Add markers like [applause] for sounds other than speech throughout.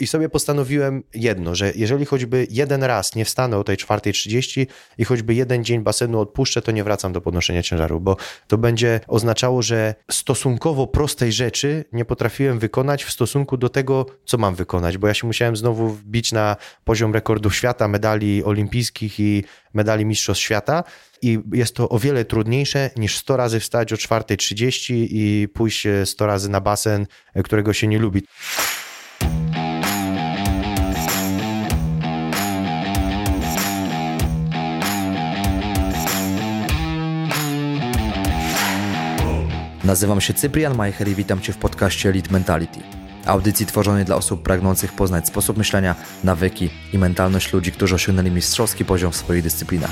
I sobie postanowiłem jedno, że jeżeli choćby jeden raz nie wstanę o tej 4.30 i choćby jeden dzień basenu odpuszczę, to nie wracam do podnoszenia ciężaru, bo to będzie oznaczało, że stosunkowo prostej rzeczy nie potrafiłem wykonać w stosunku do tego, co mam wykonać, bo ja się musiałem znowu wbić na poziom rekordów świata, medali olimpijskich i medali Mistrzostw Świata i jest to o wiele trudniejsze niż 100 razy wstać o 4.30 i pójść 100 razy na basen, którego się nie lubi. Nazywam się Cyprian Majcher i witam Cię w podcaście Elite Mentality. Audycji tworzonej dla osób pragnących poznać sposób myślenia, nawyki i mentalność ludzi, którzy osiągnęli mistrzowski poziom w swoich dyscyplinach.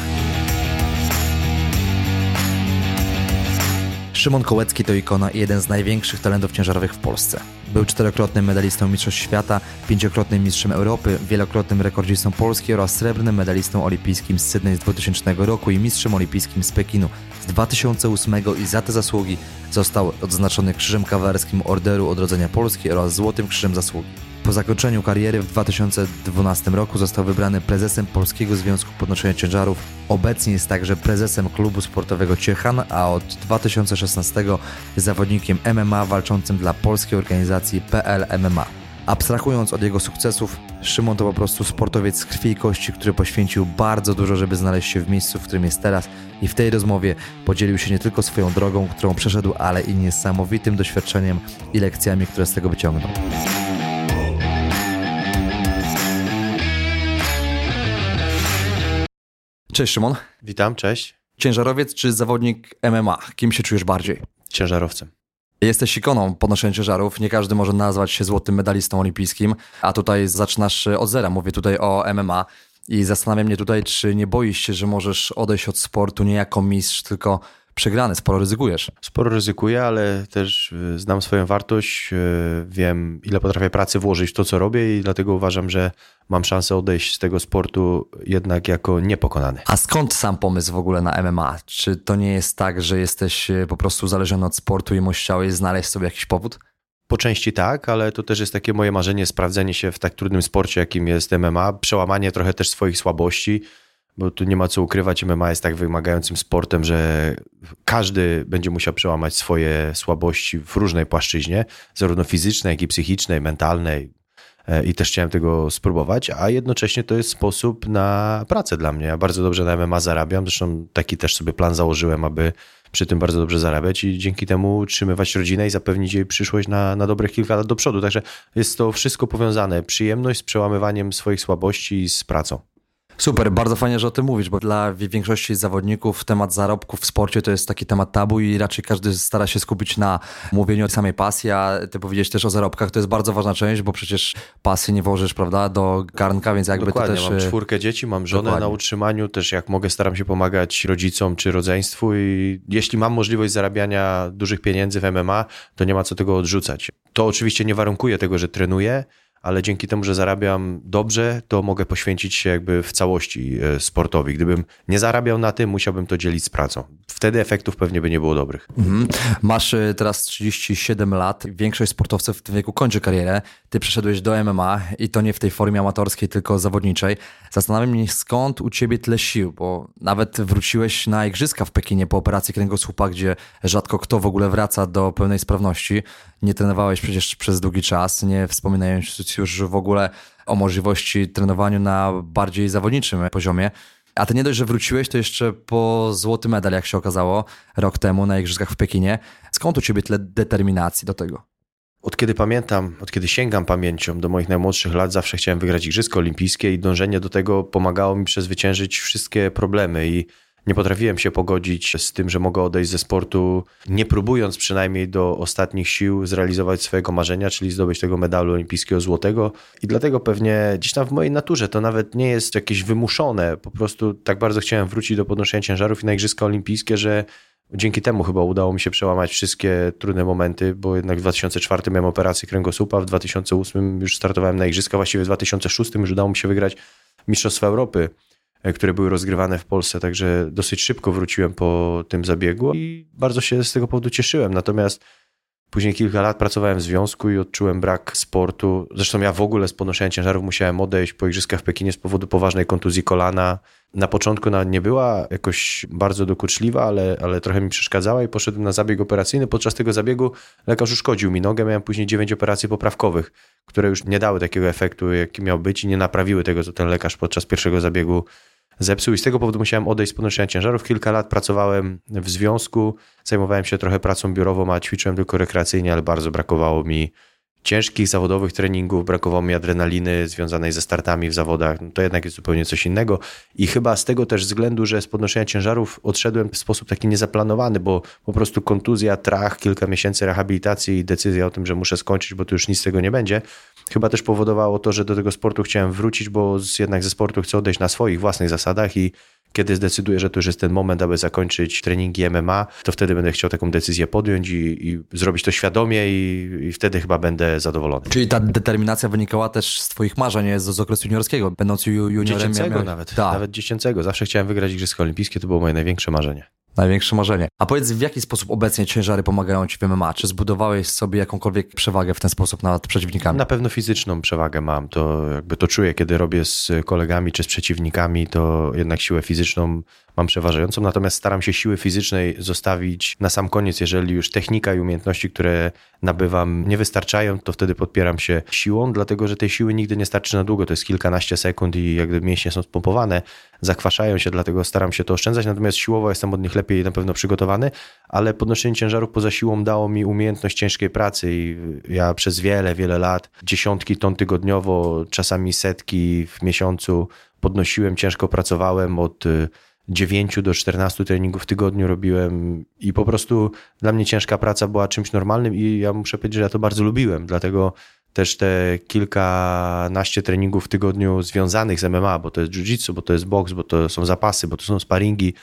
Szymon Kołecki to ikona i jeden z największych talentów ciężarowych w Polsce. Był czterokrotnym medalistą Mistrzostw Świata, pięciokrotnym mistrzem Europy, wielokrotnym rekordzistą Polski oraz srebrnym medalistą olimpijskim z Sydney z 2000 roku i mistrzem olimpijskim z Pekinu 2008 i za te zasługi został odznaczony Krzyżem Kawalerskim Orderu Odrodzenia Polski oraz Złotym Krzyżem Zasługi. Po zakończeniu kariery w 2012 roku został wybrany prezesem Polskiego Związku Podnoszenia Ciężarów. Obecnie jest także prezesem klubu sportowego Ciechan, a od 2016 jest zawodnikiem MMA walczącym dla polskiej organizacji PL MMA. Abstrahując od jego sukcesów, Szymon to po prostu sportowiec z krwi i kości, który poświęcił bardzo dużo, żeby znaleźć się w miejscu, w którym jest teraz i w tej rozmowie podzielił się nie tylko swoją drogą, którą przeszedł, ale i niesamowitym doświadczeniem i lekcjami, które z tego wyciągnął. Cześć Szymon. Witam, cześć. Ciężarowiec czy zawodnik MMA? Kim się czujesz bardziej? Ciężarowcem. Jesteś ikoną podnoszenia ciężarów. Nie każdy może nazwać się złotym medalistą olimpijskim, a tutaj zaczynasz od zera. Mówię tutaj o MMA. I zastanawia mnie tutaj, czy nie boisz się, że możesz odejść od sportu nie jako mistrz, tylko przegrany, sporo ryzykujesz. Sporo ryzykuję, ale też y, znam swoją wartość, y, wiem ile potrafię pracy włożyć w to, co robię i dlatego uważam, że mam szansę odejść z tego sportu jednak jako niepokonany. A skąd sam pomysł w ogóle na MMA? Czy to nie jest tak, że jesteś y, po prostu uzależniony od sportu i musiałeś znaleźć sobie jakiś powód? Po części tak, ale to też jest takie moje marzenie, sprawdzenie się w tak trudnym sporcie, jakim jest MMA, przełamanie trochę też swoich słabości, bo tu nie ma co ukrywać, MMA jest tak wymagającym sportem, że każdy będzie musiał przełamać swoje słabości w różnej płaszczyźnie, zarówno fizycznej, jak i psychicznej, mentalnej. E, I też chciałem tego spróbować, a jednocześnie to jest sposób na pracę dla mnie. Ja bardzo dobrze na MMA zarabiam, zresztą taki też sobie plan założyłem, aby przy tym bardzo dobrze zarabiać i dzięki temu utrzymywać rodzinę i zapewnić jej przyszłość na, na dobrych kilka lat do przodu. Także jest to wszystko powiązane. Przyjemność z przełamywaniem swoich słabości i z pracą. Super, bardzo fajnie, że o tym mówisz, bo dla większości zawodników temat zarobków w sporcie to jest taki temat tabu i raczej każdy stara się skupić na mówieniu o samej pasji, a ty powiedzieć też o zarobkach, to jest bardzo ważna część, bo przecież pasji nie włożysz, prawda, do garnka, więc jakby Dokładnie, to też... mam czwórkę dzieci, mam żonę Dokładnie. na utrzymaniu, też jak mogę staram się pomagać rodzicom czy rodzeństwu i jeśli mam możliwość zarabiania dużych pieniędzy w MMA, to nie ma co tego odrzucać. To oczywiście nie warunkuje tego, że trenuję, ale dzięki temu, że zarabiam dobrze, to mogę poświęcić się jakby w całości e, sportowi. Gdybym nie zarabiał na tym, musiałbym to dzielić z pracą. Wtedy efektów pewnie by nie było dobrych. Mhm. Masz e, teraz 37 lat. Większość sportowców w tym wieku kończy karierę. Ty przeszedłeś do MMA i to nie w tej formie amatorskiej, tylko zawodniczej. Zastanawiam się, skąd u ciebie tyle sił, bo nawet wróciłeś na igrzyska w Pekinie po operacji kręgosłupa, gdzie rzadko kto w ogóle wraca do pełnej sprawności. Nie trenowałeś przecież przez długi czas, nie wspominając już w ogóle o możliwości trenowania na bardziej zawodniczym poziomie. A ty nie dość, że wróciłeś, to jeszcze po złoty medal, jak się okazało, rok temu na Igrzyskach w Pekinie. Skąd u ciebie tyle determinacji do tego? Od kiedy pamiętam, od kiedy sięgam pamięcią do moich najmłodszych lat, zawsze chciałem wygrać Igrzyska Olimpijskie i dążenie do tego pomagało mi przezwyciężyć wszystkie problemy i nie potrafiłem się pogodzić z tym, że mogę odejść ze sportu, nie próbując przynajmniej do ostatnich sił zrealizować swojego marzenia, czyli zdobyć tego medalu olimpijskiego złotego. I dlatego pewnie gdzieś tam w mojej naturze to nawet nie jest jakieś wymuszone. Po prostu tak bardzo chciałem wrócić do podnoszenia ciężarów i na Igrzyska Olimpijskie, że Dzięki temu chyba udało mi się przełamać wszystkie trudne momenty, bo jednak w 2004 miałem operację kręgosłupa, w 2008 już startowałem na Igrzyska, właściwie w 2006 już udało mi się wygrać Mistrzostwa Europy. E, które były rozgrywane w Polsce, także dosyć szybko wróciłem po tym zabiegu i bardzo się z tego powodu cieszyłem. Natomiast Później kilka lat pracowałem w związku i odczułem brak sportu. Zresztą ja w ogóle z podnoszenia ciężarów musiałem odejść po igrzyskach w Pekinie z powodu poważnej kontuzji kolana. Na początku nawet nie była jakoś bardzo dokuczliwa, ale, ale trochę mi przeszkadzała i poszedłem na zabieg operacyjny. Podczas tego zabiegu lekarz uszkodził mi nogę. Miałem później dziewięć operacji poprawkowych, które już nie dały takiego efektu, jaki miał być i nie naprawiły tego, co ten lekarz podczas pierwszego zabiegu zepsuł i z tego powodu musiałem odejść z podnoszenia ciężarów. Kilka lat pracowałem w związku, zajmowałem się trochę pracą biurową, a ćwiczyłem tylko rekreacyjnie, ale bardzo brakowało mi ciężkich zawodowych treningów, brakowało mi adrenaliny związanej ze startami w zawodach, no to jednak jest zupełnie coś innego. I chyba z tego też względu, że z podnoszenia ciężarów odszedłem w sposób taki niezaplanowany, bo po prostu kontuzja, trach, kilka miesięcy rehabilitacji i decyzja o tym, że muszę skończyć, bo tu już nic z tego nie będzie, chyba też powodowało to, że do tego sportu chciałem wrócić, bo jednak ze sportu chcę odejść na swoich własnych zasadach i kiedy zdecyduję, że to już jest ten moment, aby zakończyć treningi MMA, to wtedy będę chciał taką decyzję podjąć i, i zrobić to świadomie i, i, wtedy chyba będę zadowolony. Czyli ta determinacja wynikała też z twoich marzeń, z, z okresu juniorskiego, będąc juniorem. Dziecięcego nawet, tak. nawet dziecięcego. Zawsze chciałem wygrać Igrzyska Olimpijskie, to było moje największe marzenie. Największe marzenie. A powiedz, w jaki sposób obecnie ciężary pomagają ci w MMA? Czy zbudowałeś sobie jakąkolwiek przewagę w ten sposób nad przeciwnikami? Na pewno fizyczną przewagę mam. To jakby to czuję, kiedy robię z kolegami czy z przeciwnikami, to jednak siłę fizyczną mam przeważającą, natomiast staram się siły fizycznej zostawić na sam koniec. Jeżeli już technika i umiejętności, które nabywam, nie wystarczają, to wtedy podpieram się siłą, dlatego że tej siły nigdy nie starczy na długo. To jest kilkanaście sekund i jakby mięśnie są spompowane, zakwaszają się, dlatego staram się to oszczędzać. Natomiast siłowo jestem od nich lepiej na pewno przygotowany, ale podnoszenie ciężarów poza siłą dało mi umiejętność ciężkiej pracy i ja przez wiele, wiele lat, dziesiątki ton tygodniowo, czasami setki w miesiącu podnosiłem, ciężko pracowałem od 9 do 14 treningów w tygodniu robiłem i po prostu dla mnie ciężka praca była czymś normalnym i ja muszę powiedzieć, że ja to bardzo lubiłem, dlatego też te kilkanaście treningów w tygodniu związanych z MMA, bo to jest jiu-jitsu, bo to jest boks, bo to są zapasy, bo to są sparingi,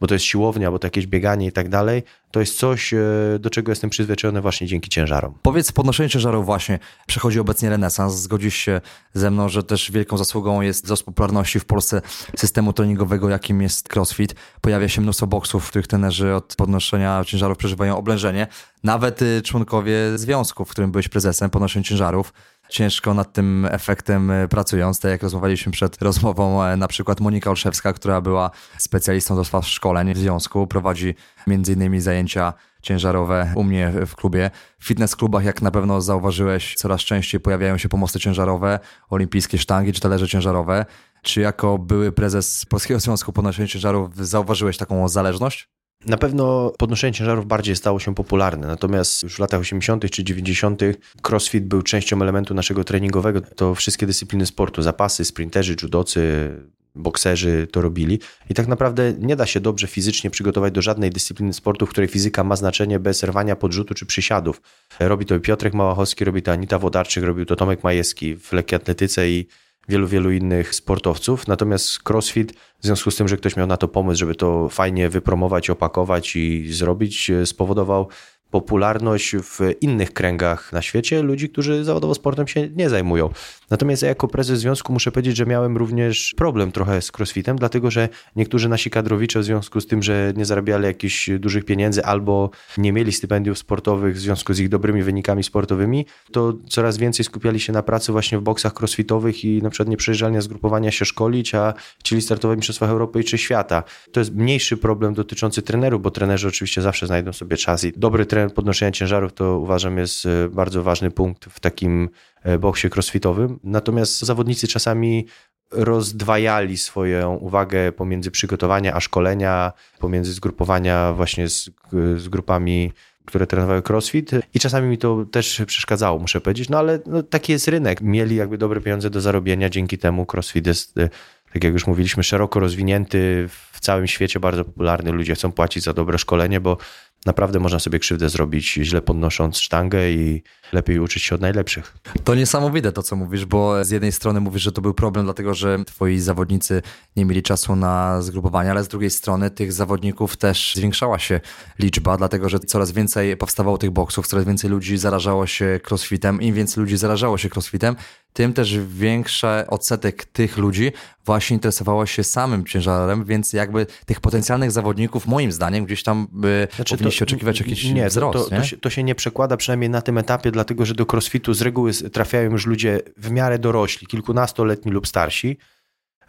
bo to jest siłownia, bo to jakieś bieganie i tak dalej, to jest coś, e, do czego jestem przyzwyczajony właśnie dzięki ciężarom. Powiedz, podnoszenie ciężarów właśnie przechodzi obecnie renesans. Zgodzisz się ze mną, że też wielką zasługą jest wzrost popularności w Polsce systemu treningowego, jakim jest CrossFit. Pojawia się mnóstwo boksów, w których trenerzy od podnoszenia ciężarów przeżywają oblężenie. Nawet y, członkowie związku, w którym byłeś prezesem, podnoszenia ciężarów ciężko nad tym efektem e, pracując. Tak jak rozmawialiśmy przed rozmową, e, na przykład Monika Olszewska, która była specjalistą do spraw szkoleń w związku, prowadzi innymi zajęcia ciężarowe u mnie w klubie. W fitness klubach, jak na pewno zauważyłeś, coraz częściej pojawiają się pomosty ciężarowe, olimpijskie sztangi czy talerze ciężarowe. Czy jako były prezes Polskiego Związku Podnoszenia Ciężarów zauważyłeś taką zależność? Na pewno podnoszenie ciężarów bardziej stało się popularne, natomiast już w latach 80. czy 90. crossfit był częścią elementu naszego treningowego. To wszystkie dyscypliny sportu, zapasy, sprinterzy, judocy, bokserzy to robili i tak naprawdę nie da się dobrze fizycznie przygotować do żadnej dyscypliny sportu, w której fizyka ma znaczenie bez rwania podrzutu czy przysiadów. Robi to Piotrek Małachowski, robi to Anita Wodarczyk, robił to Tomek Majewski w lekkiej atletyce i wielu, wielu innych sportowców. Natomiast CrossFit, w związku z tym, że ktoś miał na to pomysł, żeby to fajnie wypromować, opakować i zrobić, spowodował popularność w innych kręgach na świecie ludzi, którzy zawodowo sportem się nie zajmują. Natomiast ja jako prezes związku muszę powiedzieć, że miałem również problem trochę z crossfitem, dlatego że niektórzy nasi kadrowicze w związku z tym, że nie zarabiali jakichś dużych pieniędzy albo nie mieli stypendiów sportowych w związku z ich dobrymi wynikami sportowymi, to coraz więcej skupiali się na pracy właśnie w boksach crossfitowych i na przykład nie przyjeżdżali na zgrupowania się szkolić, a chcieli startować w Mistrzostwach Europy czy świata. To jest mniejszy problem dotyczący trenerów, bo trenerzy oczywiście zawsze znajdą sobie czas i dobry trener podnoszenia ciężarów to uważam jest e, bardzo ważny punkt w takim E, boksie crossfitowym. Natomiast zawodnicy czasami rozdwajali swoją uwagę pomiędzy przygotowania a szkolenia, pomiędzy zgrupowania właśnie z, z grupami które trenowały crossfit i czasami mi to też przeszkadzało, muszę powiedzieć, no ale no, taki jest rynek. Mieli jakby dobre pieniądze do zarobienia, dzięki temu crossfit jest, e, tak jak już mówiliśmy, szeroko rozwinięty w całym świecie, bardzo popularny. Ludzie chcą płacić za dobre szkolenie, bo naprawdę można sobie krzywdę zrobić źle podnosząc sztangę i lepiej uczyć się od najlepszych. To niesamowite to, co mówisz, bo z jednej strony mówisz, że to był problem, dlatego że twoi zawodnicy nie mieli czasu na zgrupowanie, ale z drugiej strony tych zawodników też zwiększała się liczba, dlatego że coraz więcej powstawało tych boksów, coraz więcej ludzi zarażało się crossfitem. Im więcej ludzi zarażało się crossfitem, tym też większy odsetek tych ludzi właśnie interesowało się samym ciężarem, więc jakby tych potencjalnych zawodników, moim zdaniem, gdzieś tam by znaczy powinniście to, oczekiwać jakiś nie, wzrost. To, to, nie? Się, to się nie przekłada przynajmniej na tym etapie, dlatego że do crossfitu z reguły trafiają już ludzie w miarę dorośli, kilkunastoletni lub starsi,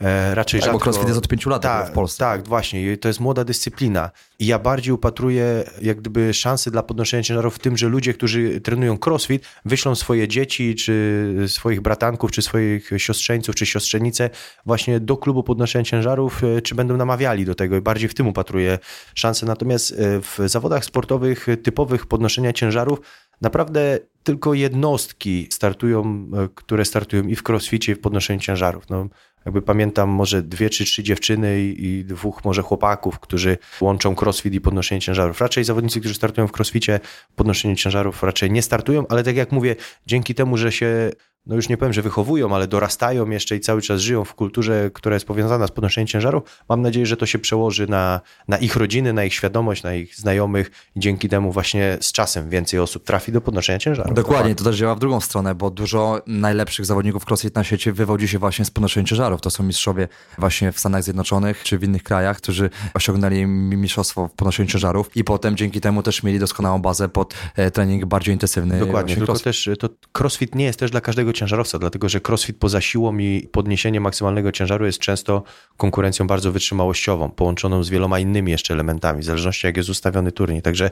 E, raczej tak, rzadko... bo crossfit jest od pięciu lat tak, w Polsce. Tak, właśnie. To jest młoda dyscyplina. I ja bardziej upatruję jak gdyby szansy dla podnoszenia ciężarów w tym, że ludzie, którzy trenują crossfit, wyślą swoje dzieci, czy swoich bratanków, czy swoich siostrzeńców, czy siostrzenice właśnie do klubu podnoszenia ciężarów, e, czy będą namawiali do tego. I bardziej w tym upatruję szansę. Natomiast e, w zawodach sportowych typowych podnoszenia ciężarów naprawdę tylko jednostki startują, które startują i w crossficie, i w podnoszeniu ciężarów. No, jakby pamiętam może dwie czy trzy dziewczyny i, i, dwóch może chłopaków, którzy łączą crossfit i podnoszenie ciężarów. Raczej zawodnicy, którzy startują w crossficie, podnoszenie ciężarów raczej nie startują, ale tak jak mówię, dzięki temu, że się no już nie powiem, że wychowują, ale dorastają jeszcze i cały czas żyją w kulturze, która jest powiązana z podnoszeniem ciężaru. Mam nadzieję, że to się przełoży na, na ich rodziny, na ich świadomość, na ich znajomych i dzięki temu właśnie z czasem więcej osób trafi do podnoszenia ciężaru. Dokładnie, to też działa w drugą stronę, bo dużo najlepszych zawodników crossfit na świecie wywodzi się właśnie z podnoszenia ciężarów. To są mistrzowie właśnie w Stanach Zjednoczonych czy w innych krajach, którzy osiągnęli mistrzostwo w podnoszeniu ciężarów i potem dzięki temu też mieli doskonałą bazę pod e, trening bardziej intensywny. Dokładnie, tylko crossfit. też to crossfit nie jest też dla każdego ciężarowca, dlatego że crossfit poza siłą i podniesienie maksymalnego ciężaru jest często konkurencją bardzo wytrzymałościową, połączoną z wieloma innymi jeszcze elementami, w zależności jak jest ustawiony turniej. Także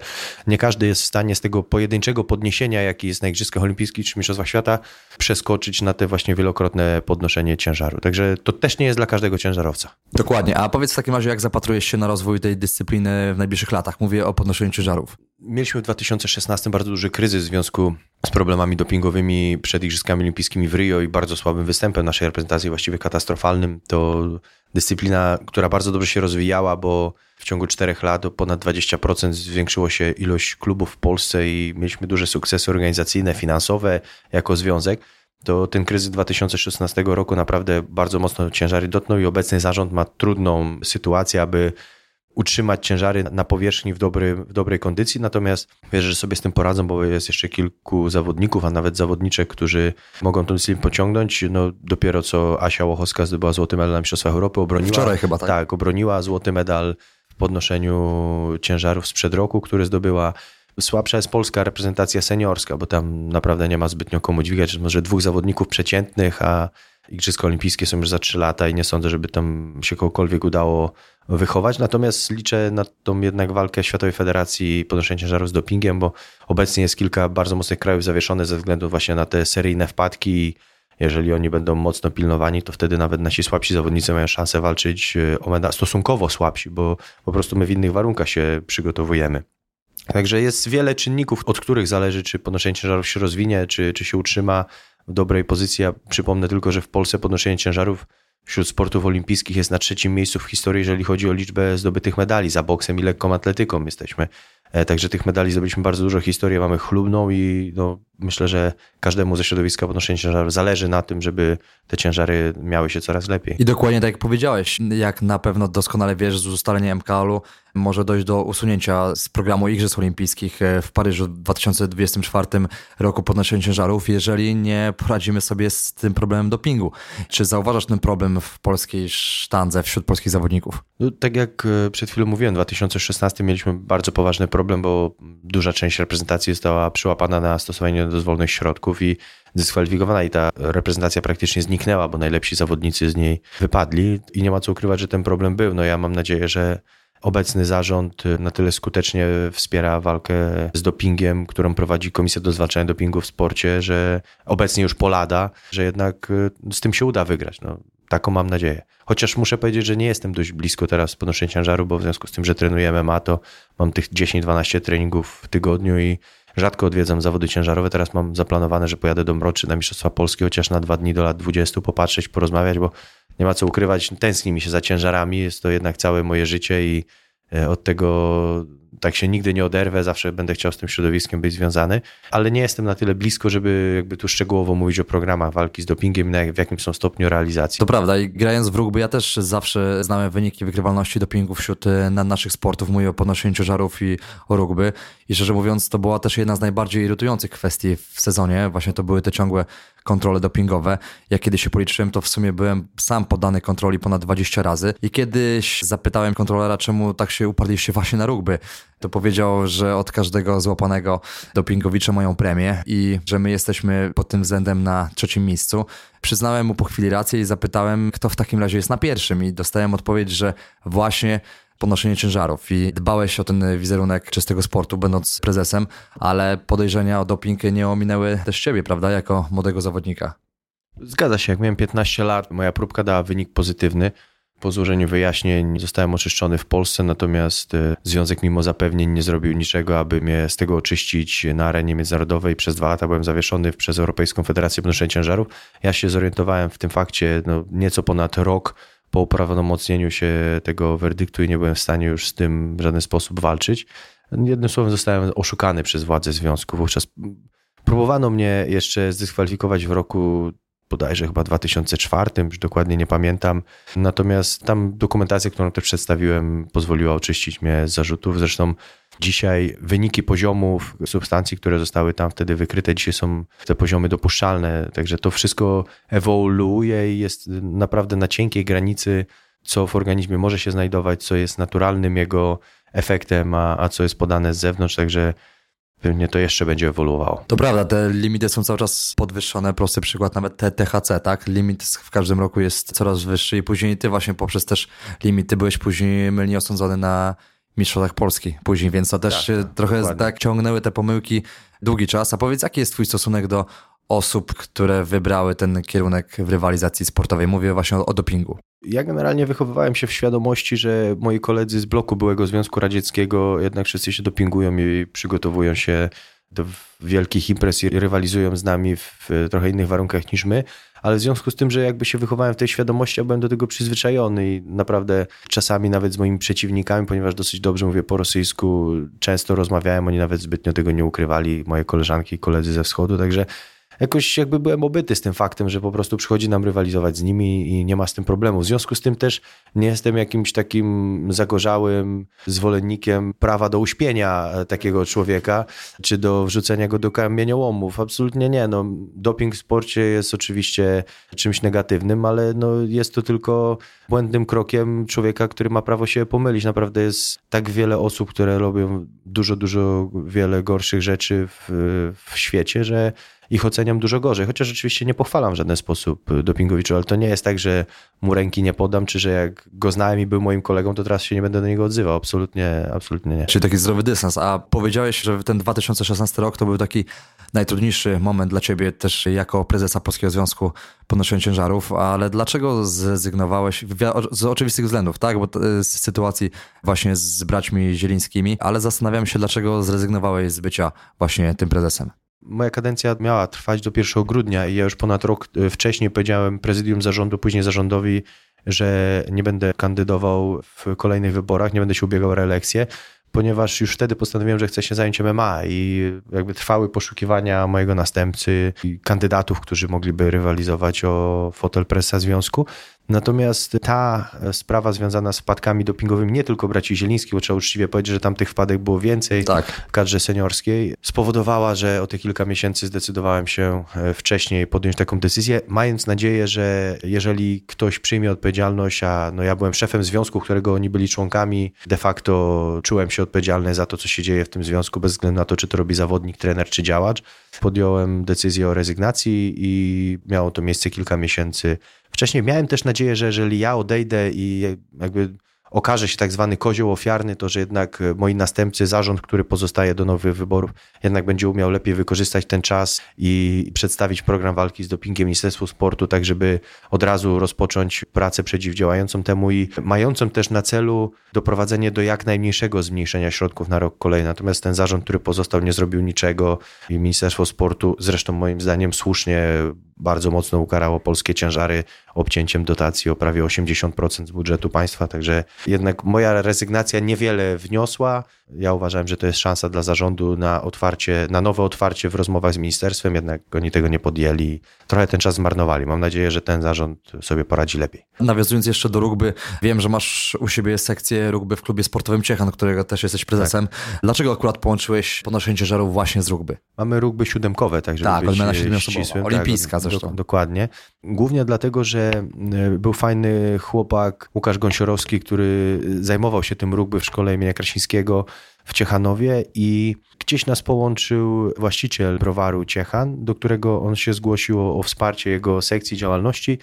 nie każdy jest w stanie z tego pojedynczego podniesienia, jaki jest na Igrzyskach Olimpijskich czy Mistrzostwach Świata, przeskoczyć na te właśnie wielokrotne podnoszenie ciężaru. Także to też nie jest dla każdego ciężarowca. Dokładnie. A powiedz w takim razie, jak zapatrujesz się na rozwój tej dyscypliny w najbliższych latach? Mówię o podnoszeniu ciężarów. Mieliśmy w 2016 bardzo duży kryzys w związku z problemami dopingowymi przed Igrzyskami Olimpijskimi w Rio i bardzo słabym występem naszej reprezentacji, właściwie katastrofalnym. To dyscyplina, która bardzo dobrze się rozwijała, bo w ciągu czterech lat o ponad 20% zwiększyło się ilość klubów w Polsce i mieliśmy duże sukcesy organizacyjne, finansowe jako związek. To ten kryzys 2016 roku naprawdę bardzo mocno ciężary dotknął i obecny zarząd ma trudną sytuację, aby utrzymać ciężary na powierzchni w, dobry, w dobrej kondycji, natomiast wierzę, że sobie z tym poradzą, bo jest jeszcze kilku zawodników, a nawet zawodniczek, którzy mogą ten dyscyplinę pociągnąć. No, dopiero co Asia Łochowska zdobyła złoty medal na Mistrzostwach Europy, obroniła... Wczoraj chyba, tak? Tak, obroniła złoty medal w podnoszeniu ciężarów sprzed roku, który zdobyła słabsza jest polska reprezentacja seniorska, bo tam naprawdę nie ma zbytnio komu dźwigać. Może dwóch zawodników przeciętnych, a Igrzyska Olimpijskie są już za trzy lata i nie sądzę, żeby tam się kogokolwiek udało wychować. Natomiast liczę na tą jednak walkę Światowej Federacji podnoszenia ciężarów z dopingiem, bo obecnie jest kilka bardzo mocnych krajów zawieszone ze względu właśnie na te seryjne wpadki jeżeli oni będą mocno pilnowani, to wtedy nawet nasi słabsi zawodnicy mają szansę walczyć e, o medal, stosunkowo słabsi, bo po prostu my w innych warunkach się przygotowujemy. Także jest wiele czynników, od których zależy, czy podnoszenie ciężarów się rozwinie, czy, czy się utrzyma w dobrej pozycji. Ja przypomnę tylko, że w Polsce podnoszenie ciężarów wśród sportów olimpijskich jest na trzecim miejscu w historii, jeżeli chodzi o liczbę zdobytych medali. Za boksem i lekką atletyką jesteśmy. E, także tych medali zdobyliśmy bardzo dużo. Historię mamy chlubną i no, myślę, że każdemu ze środowiska podnoszenia ciężarów zależy na tym, żeby te ciężary miały się coraz lepiej. I dokładnie tak jak powiedziałeś, jak na pewno doskonale wiesz z ustalenia MKL-u, może dojść do usunięcia z programu Igrzysk Olimpijskich e, w Paryżu w 2024 roku podnoszenia ciężarów, jeżeli nie poradzimy sobie z tym problemem dopingu. Czy zauważasz ten problem w polskiej sztandze wśród polskich zawodników? No, tak jak e, przed chwilą mówiłem, w 2016 mieliśmy bardzo poważny problem, bo duża część reprezentacji została przyłapana na stosowanie dozwolonych środków i dyskwalifikowana i ta reprezentacja praktycznie zniknęła, bo najlepsi zawodnicy z niej wypadli i nie ma co ukrywać, że ten problem był. No ja mam nadzieję, że Obecny zarząd na tyle skutecznie wspiera walkę z dopingiem, którą prowadzi Komisja do Zwalczania Dopingu w Sporcie, że obecnie już polada, że jednak z tym się uda wygrać. No, taką mam nadzieję. Chociaż muszę powiedzieć, że nie jestem dość blisko teraz podnoszenia ciężaru, bo w związku z tym, że trenuję MMA, to mam tych 10-12 treningów w tygodniu i rzadko odwiedzam zawody ciężarowe. Teraz mam zaplanowane, że pojadę do Mroczy na Mistrzostwa Polskie, chociaż na dwa dni do lat 20 popatrzeć, porozmawiać, bo nie ma co ukrywać, tęskni mi się za ciężarami, jest to jednak całe moje życie i e, od tego tak się nigdy nie oderwę, zawsze będę chciał z tym środowiskiem być związany, ale nie jestem na tyle blisko, żeby jakby tu szczegółowo mówić o programach walki z dopingiem, w jakim są stopniu realizacji. To prawda i grając w rugby ja też zawsze znałem wyniki wykrywalności dopingu wśród e, naszych sportów, mówię o podnoszeniu ciężarów i o rugby. I szczerze mówiąc to była też jedna z najbardziej irytujących kwestii w sezonie, właśnie to były te ciągłe kontrole dopingowe. Ja kiedy się policzyłem, to w sumie byłem sam poddany kontroli ponad 20 razy. I kiedyś zapytałem kontrolera, czemu tak się uparliście właśnie na rugby, to powiedział, że od każdego złapanego dopingowicza mają premię i że my jesteśmy pod tym względem na trzecim miejscu. Przyznałem mu po chwili rację i zapytałem, kto w takim razie jest na pierwszym i dostałem odpowiedź, że właśnie podnoszenie ciężarów i dbałeś o ten wizerunek czystego sportu, będąc prezesem, ale podejrzenia o doping nie ominęły też ciebie, prawda, jako młodego zawodnika. Zgadza się, jak miałem 15 lat, moja próbka dała wynik pozytywny. Po złożeniu wyjaśnień zostałem oczyszczony w Polsce, natomiast e, Związek mimo zapewnień nie zrobił niczego, aby mnie z tego oczyścić na arenie międzynarodowej. Przez dwa lata byłem zawieszony przez Europejską Federację Podnoszenia Ciężarów. Ja się zorientowałem w tym fakcie no, nieco ponad rok po prawomocnieniu się tego werdyktu i nie byłem w stanie już z tym w żaden sposób walczyć. Jednym słowem zostałem oszukany przez władze związku. Wówczas próbowano mnie jeszcze zdyskwalifikować w roku bodajże chyba 2004, już dokładnie nie pamiętam. Natomiast tam dokumentacja, którą też przedstawiłem, pozwoliła oczyścić mnie z zarzutów. Zresztą dzisiaj wyniki poziomów substancji, które zostały tam wtedy wykryte, dzisiaj są te poziomy dopuszczalne. Także to wszystko ewoluuje i jest naprawdę na cienkiej granicy, co w organizmie może się znajdować, co jest naturalnym jego efektem, a, a co jest podane z zewnątrz. Także pewnie to jeszcze będzie ewoluowało. To prawda, te limity są cały czas podwyższone. Prosty przykład, nawet te THC, tak? Limit w każdym roku jest coraz wyższy i później ty właśnie poprzez też limity byłeś później mylnie osądzony na mistrzostwach Polski później, więc to też tak, trochę dokładnie. tak ciągnęły te pomyłki długi czas. A powiedz, jaki jest twój stosunek do osób, które wybrały ten kierunek w rywalizacji sportowej? Mówię właśnie o, o dopingu. Ja generalnie wychowywałem się w świadomości, że moi koledzy z bloku byłego Związku Radzieckiego jednak wszyscy się dopingują i przygotowują się do wielkich imprez i rywalizują z nami w trochę innych warunkach niż my, ale w związku z tym, że jakby się wychowałem w tej świadomości, ja byłem do tego przyzwyczajony i naprawdę czasami nawet z moimi przeciwnikami, ponieważ dosyć dobrze mówię po rosyjsku, często rozmawiałem, oni nawet zbytnio tego nie ukrywali, moje koleżanki i koledzy ze wschodu, także jakoś jakby byłem obyty z tym faktem, że po prostu przychodzi nam rywalizować z nimi i nie ma z tym problemu. W związku z tym też nie jestem jakimś takim zagorzałym zwolennikiem prawa do uśpienia takiego człowieka, czy do wrzucenia go do kamieniołomów. Absolutnie nie. No, doping w sporcie jest oczywiście czymś negatywnym, ale no, jest to tylko błędnym krokiem człowieka, który ma prawo się pomylić. Naprawdę jest tak wiele osób, które robią dużo, dużo wiele gorszych rzeczy w, w świecie, że ich oceniam dużo gorzej. Chociaż oczywiście nie pochwalam w żaden sposób dopingowiczu, ale to nie jest tak, że mu ręki nie podam, czy że jak go znałem i był moim kolegą, to teraz się nie będę do niego odzywał. Absolutnie, absolutnie nie. Czyli taki zdrowy dystans. A powiedziałeś, że ten 2016 rok to był taki najtrudniejszy moment dla ciebie też jako prezesa Polskiego Związku Podnoszenia Ciężarów, ale dlaczego zrezygnowałeś? Z oczywistych względów, tak? Bo z sytuacji właśnie z braćmi zielińskimi, ale zastanawiam się, dlaczego zrezygnowałeś z bycia właśnie tym prezesem. Moja kadencja miała trwać do 1 grudnia i ja już ponad rok e, wcześniej powiedziałem prezydium zarządu, później zarządowi, że nie będę kandydował w kolejnych wyborach, nie będę się ubiegał o reelekcję, ponieważ już wtedy postanowiłem, że chcę się zająć MMA i jakby trwały poszukiwania mojego następcy i kandydatów, którzy mogliby rywalizować o fotel presa związku. Natomiast ta sprawa związana z wpadkami dopingowymi, nie tylko braci Zielińskich, bo trzeba uczciwie powiedzieć, że tam tych wpadek było więcej tak. w kadrze seniorskiej, spowodowała, że o te kilka miesięcy zdecydowałem się e, wcześniej podjąć taką decyzję, mając nadzieję, że jeżeli ktoś przyjmie odpowiedzialność, a no ja byłem szefem związku, którego oni byli członkami, de facto czułem się odpowiedzialny za to, co się dzieje w tym związku, bez względu na to, czy to robi zawodnik, trener, czy działacz. Podjąłem decyzję o rezygnacji i miało to miejsce kilka miesięcy Wcześniej miałem też nadzieję, że jeżeli ja odejdę i jakby okaże się tak zwany kozioł ofiarny, to że jednak moi następcy, zarząd, który pozostaje do nowych wyborów, jednak będzie umiał lepiej wykorzystać ten czas i przedstawić program walki z dopingiem Ministerstwu Sportu, tak żeby od razu rozpocząć pracę przeciwdziałającą temu i mającą też na celu doprowadzenie do jak najmniejszego zmniejszenia środków na rok kolejny. Natomiast ten zarząd, który pozostał, nie zrobił niczego i Ministerstwo Sportu, zresztą moim zdaniem słusznie, bardzo mocno ukarało polskie ciężary obcięciem dotacji o prawie 80% z budżetu państwa, także jednak moja rezygnacja niewiele wniosła. Ja uważałem, że to jest szansa dla zarządu na otwarcie, na nowe otwarcie w rozmowach z ministerstwem, jednak oni tego nie podjęli. Trochę ten czas zmarnowali. Mam nadzieję, że ten zarząd sobie poradzi lepiej. Nawiązując jeszcze do rugby, wiem, że masz u siebie sekcję rugby w klubie sportowym Ciechan, którego też jesteś prezesem. Tak. Dlaczego akurat połączyłeś podnoszenie ciężarów właśnie z rugby? Mamy rugby siódemkowe, tak żeby tak, być odmiana ścisłym. Tak, olimpijska zresztą. Do, dokładnie. Głównie dlatego, że e, był fajny chłopak Łukasz Gąsiorowski, który zajmował się tym rugby w szkole imienia Krasińskiego w Ciechanowie i gdzieś nas połączył właściciel browaru Ciechan, do którego on się zgłosił o wsparcie jego sekcji działalności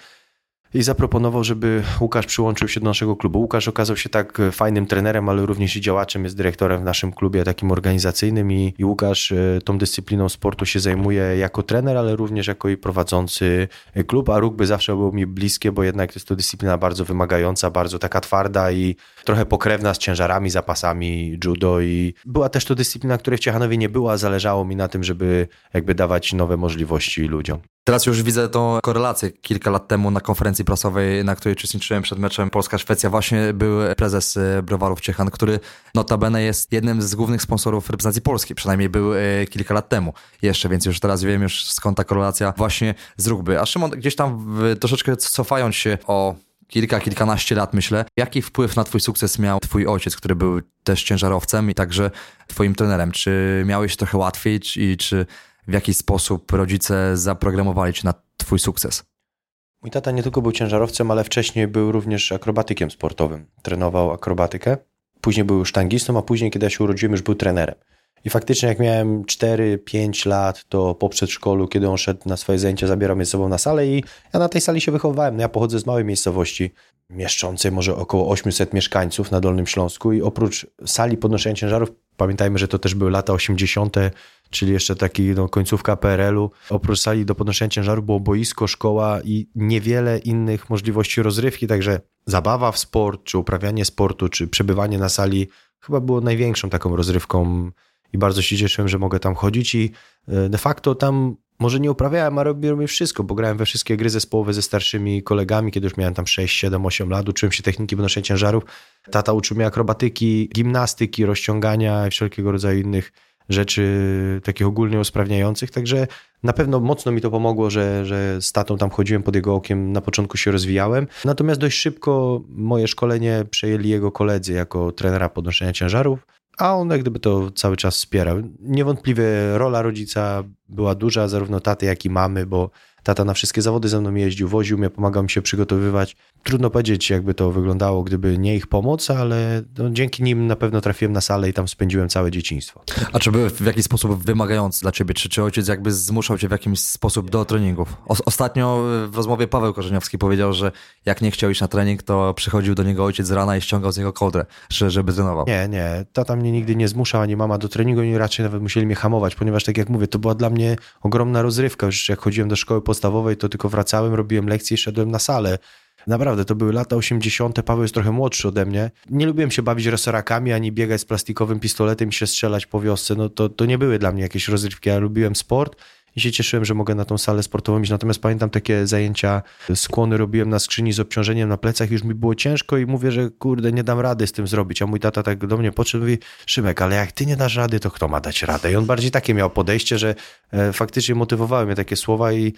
i zaproponował, żeby Łukasz przyłączył się do naszego klubu. Łukasz okazał się tak fajnym trenerem, ale również i działaczem, jest dyrektorem w naszym klubie takim organizacyjnym i, i Łukasz e, tą dyscypliną sportu się zajmuje jako trener, ale również jako i prowadzący klub, a rugby zawsze było mi bliskie, bo jednak jest to dyscyplina bardzo wymagająca, bardzo taka twarda i trochę pokrewna z ciężarami, zapasami judo i była też to dyscyplina, której w Ciechanowie nie była, zależało mi na tym, żeby jakby dawać nowe możliwości ludziom. Teraz już widzę tą korelację. Kilka lat temu na konferencji prasowej, na której uczestniczyłem przed meczem Polska-Szwecja, właśnie był prezes e, Browarów Ciechan, który notabene jest jednym z głównych sponsorów reprezentacji Polski. Przynajmniej był e, kilka lat temu jeszcze, więc już teraz wiem już skąd ta korelacja właśnie z rugby. A Szymon, gdzieś tam troszeczkę cofając się o kilka, kilkanaście lat, myślę. Jaki wpływ na twój sukces miał twój ojciec, który był też ciężarowcem i także twoim trenerem? Czy miałeś trochę łatwiej i czy w jaki sposób rodzice zaprogramowali cię na twój sukces? Mój tata nie tylko był ciężarowcem, ale wcześniej był również akrobatykiem sportowym. Trenował akrobatykę. Później był sztangistą, a później, kiedy ja się urodziłem, już był trenerem. I faktycznie, jak miałem 4-5 lat, to po przedszkolu, kiedy on szedł na swoje zajęcia, zabierał mnie sobą na salę i ja na tej sali się wychowywałem. No ja pochodzę z małej miejscowości, mieszczącej może około 800 mieszkańców na Dolnym Śląsku i oprócz sali podnoszenia ciężarów, pamiętajmy, że to też były lata 80., czyli jeszcze taki no, końcówka PRL-u. Oprócz sali do podnoszenia ciężaru było boisko, szkoła i niewiele innych możliwości rozrywki, także zabawa w sport, czy uprawianie sportu, czy przebywanie na sali chyba było największą taką rozrywką i bardzo się cieszyłem, że mogę tam chodzić i e, de facto tam może nie uprawiałem, a robiłem wszystko, bo grałem we wszystkie gry zespołowe ze starszymi kolegami, kiedy już miałem tam 6, 7, 8 lat, uczyłem się techniki wynoszenia ciężarów. Tata uczył mnie akrobatyki, gimnastyki, rozciągania i wszelkiego rodzaju innych rzeczy takich ogólnie usprawniających, także na pewno mocno mi to pomogło, że, że z tatą tam chodziłem pod jego okiem, na początku się rozwijałem. Natomiast dość szybko moje szkolenie przejęli jego koledzy jako trenera podnoszenia ciężarów a on jak gdyby to cały czas wspierał. Niewątpliwie rola rodzica była duża, zarówno taty, jak i mamy, bo Tata na wszystkie zawody ze mną jeździł, woził mnie, pomagał mi się przygotowywać. Trudno powiedzieć, jakby to wyglądało, gdyby nie ich pomoc, ale no, dzięki nim na pewno trafiłem na salę i tam spędziłem całe dzieciństwo. A czy były w jakiś sposób wymagające dla ciebie? Czy, czy ojciec jakby zmuszał cię w jakiś sposób do treningów? O, ostatnio w rozmowie Paweł Korzeniowski powiedział, że jak nie chciał iść na trening, to przychodził do niego ojciec z rana i ściągał z niego kołdrę, żeby trenował. Nie, nie. Tata mnie nigdy nie zmuszał, ani mama do treningu, oni raczej nawet musieli mnie hamować, ponieważ tak jak mówię, to była dla mnie ogromna rozrywka. Już jak chodziłem do szkoły po podstawowej to tylko wracałem, robiłem lekcje i szedłem na salę. Naprawdę, to były lata 80. Paweł jest trochę młodszy ode mnie. Nie lubiłem się bawić resorakami, ani biegać z plastikowym pistoletem i się strzelać po wiosce. No to, to nie były dla mnie jakieś rozrywki. Ja lubiłem sport i się cieszyłem, że mogę na tą salę sportową iść. Natomiast pamiętam takie zajęcia, skłony robiłem na skrzyni z obciążeniem na plecach, już mi było ciężko i mówię, że kurde, nie dam rady z tym zrobić. A mój tata tak do mnie podszedł mówi, Szymek, ale jak ty nie dasz rady, to kto ma dać radę? I on bardziej takie miał podejście, że e, faktycznie motywowały mnie takie słowa i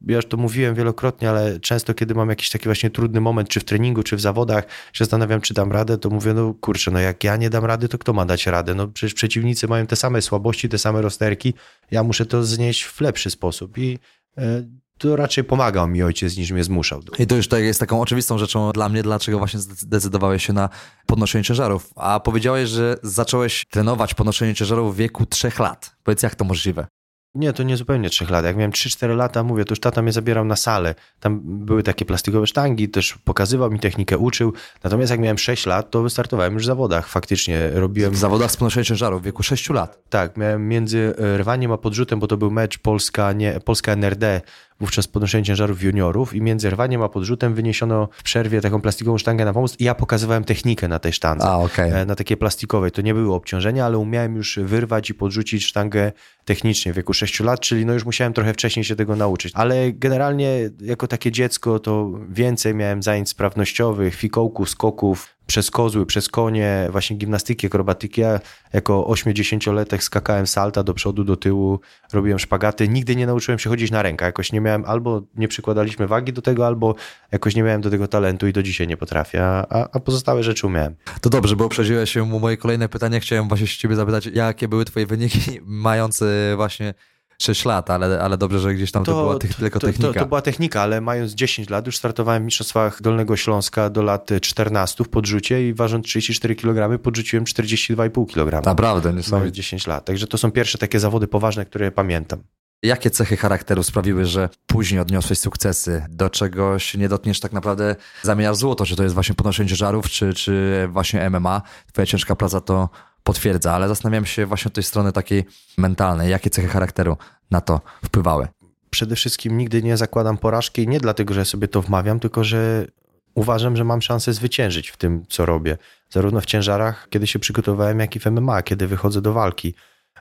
ja już to mówiłem wielokrotnie, ale często, kiedy mam jakiś taki właśnie trudny moment, czy w treningu, czy w zawodach, się zastanawiam, czy dam radę, to mówię, no kurczę, no jak ja nie dam rady, to kto ma dać radę? No przecież przeciwnicy mają te same słabości, te same rozterki, ja muszę to znieść w lepszy sposób i e, to raczej pomagał mi ojciec, niż mnie zmuszał. I to już tak jest taką oczywistą rzeczą dla mnie, dlaczego właśnie zdecydowałeś się na podnoszenie ciężarów. A powiedziałeś, że zacząłeś trenować podnoszenie ciężarów w wieku trzech lat. Powiedz, jak to możliwe? Nie, to nie zupełnie trzech lat. Jak miałem 3-4 lata, mówię, to już tata mnie zabierał na salę. Tam były takie plastikowe sztangi, też pokazywał mi technikę, uczył. Natomiast jak miałem 6 lat, to wystartowałem już w zawodach. Faktycznie robiłem... W zawodach z podnoszenia ciężarów w wieku 6 lat? Tak, miałem między rwaniem a podrzutem, bo to był mecz Polska, nie, Polska NRD wówczas podnoszenie ciężarów juniorów i między rwaniem a podrzutem wyniesiono w przerwie taką plastikową sztangę na pomost i ja pokazywałem technikę na tej sztandze. A, okay. Na takiej plastikowej. To nie były obciążenia, ale umiałem już wyrwać i podrzucić sztangę technicznie w wieku 6 lat, czyli no już musiałem trochę wcześniej się tego nauczyć. Ale generalnie jako takie dziecko to więcej miałem zajęć sprawnościowych, fikołków, skoków, przez kozły, przez konie, właśnie gimnastyki, akrobatyki. Ja jako 8-10-letek skakałem salta do przodu, do tyłu, robiłem szpagaty. Nigdy nie nauczyłem się chodzić na rękach. Jakoś nie miałem, albo nie przykładaliśmy wagi do tego, albo jakoś nie miałem do tego talentu i do dzisiaj nie potrafię, a, a pozostałe rzeczy umiałem. To dobrze, bo uprzedziłeś się moje kolejne pytanie. Chciałem właśnie ciebie zapytać, jakie były twoje wyniki [laughs] mając właśnie 6 lat, ale, ale dobrze, że gdzieś tam to, to była tych, tylko to, technika. To, to, była technika, ale mając 10 lat już startowałem w Mistrzostwach Dolnego Śląska do lat 14 w podrzucie i ważąc 34 kg podrzuciłem 42,5 kg. Naprawdę, nie Mając 10 lat. Także to są pierwsze takie zawody poważne, które pamiętam. Jakie cechy charakteru sprawiły, że później odniosłeś sukcesy? Do czegoś nie dotkniesz tak naprawdę zamiast złoto? Czy to jest właśnie podnoszenie ciężarów, czy, czy właśnie MMA? Twoja ciężka praca to potwierdza, ale zastanawiam się właśnie od tej strony takiej mentalnej, jakie cechy charakteru na to wpływały. Przede wszystkim nigdy nie zakładam porażki, nie dlatego, że sobie to wmawiam, tylko że uważam, że mam szansę zwyciężyć w tym, co robię. Zarówno w ciężarach, kiedy się przygotowałem, jak i w MMA, kiedy wychodzę do walki.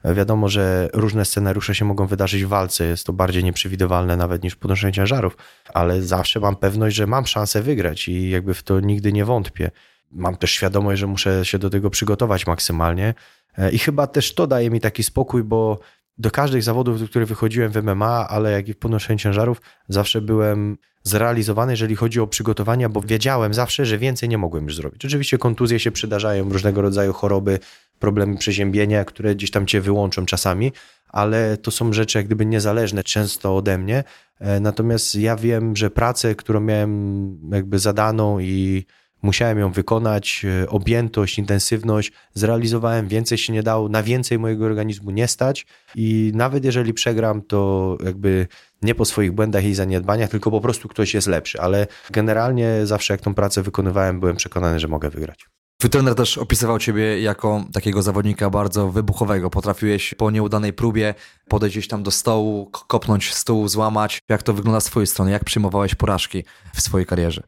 Wiadomo, że różne scenariusze się mogą wydarzyć w walce, jest to bardziej nieprzewidywalne nawet niż podnoszenie ciężarów, ale zawsze mam pewność, że mam szansę wygrać i jakby w to nigdy nie wątpię mam też świadomość, że muszę się do tego przygotować maksymalnie. E, I chyba też to daje mi taki spokój, bo do każdych zawodów, do których wychodziłem w MMA, ale jak i w podnoszeniu ciężarów, zawsze byłem zrealizowany, jeżeli chodzi o przygotowania, bo wiedziałem zawsze, że więcej nie mogłem już zrobić. Oczywiście kontuzje się przydarzają, różnego rodzaju choroby, problemy przeziębienia, które gdzieś tam cię wyłączą czasami, ale to są rzeczy jak gdyby niezależne często ode mnie. E, natomiast ja wiem, że pracę, którą miałem jakby zadaną i musiałem ją wykonać, e, objętość, intensywność, zrealizowałem, więcej się nie dało, na więcej mojego organizmu nie stać i nawet jeżeli przegram, to jakby nie po swoich błędach i zaniedbaniach, tylko po prostu ktoś jest lepszy, ale generalnie zawsze jak tą pracę wykonywałem, byłem przekonany, że mogę wygrać. Twój trener też opisywał ciebie jako takiego zawodnika bardzo wybuchowego. Potrafiłeś po nieudanej próbie podejść gdzieś tam do stołu, kopnąć stół, złamać. Jak to wygląda z twojej strony? Jak przyjmowałeś porażki w swojej karierze?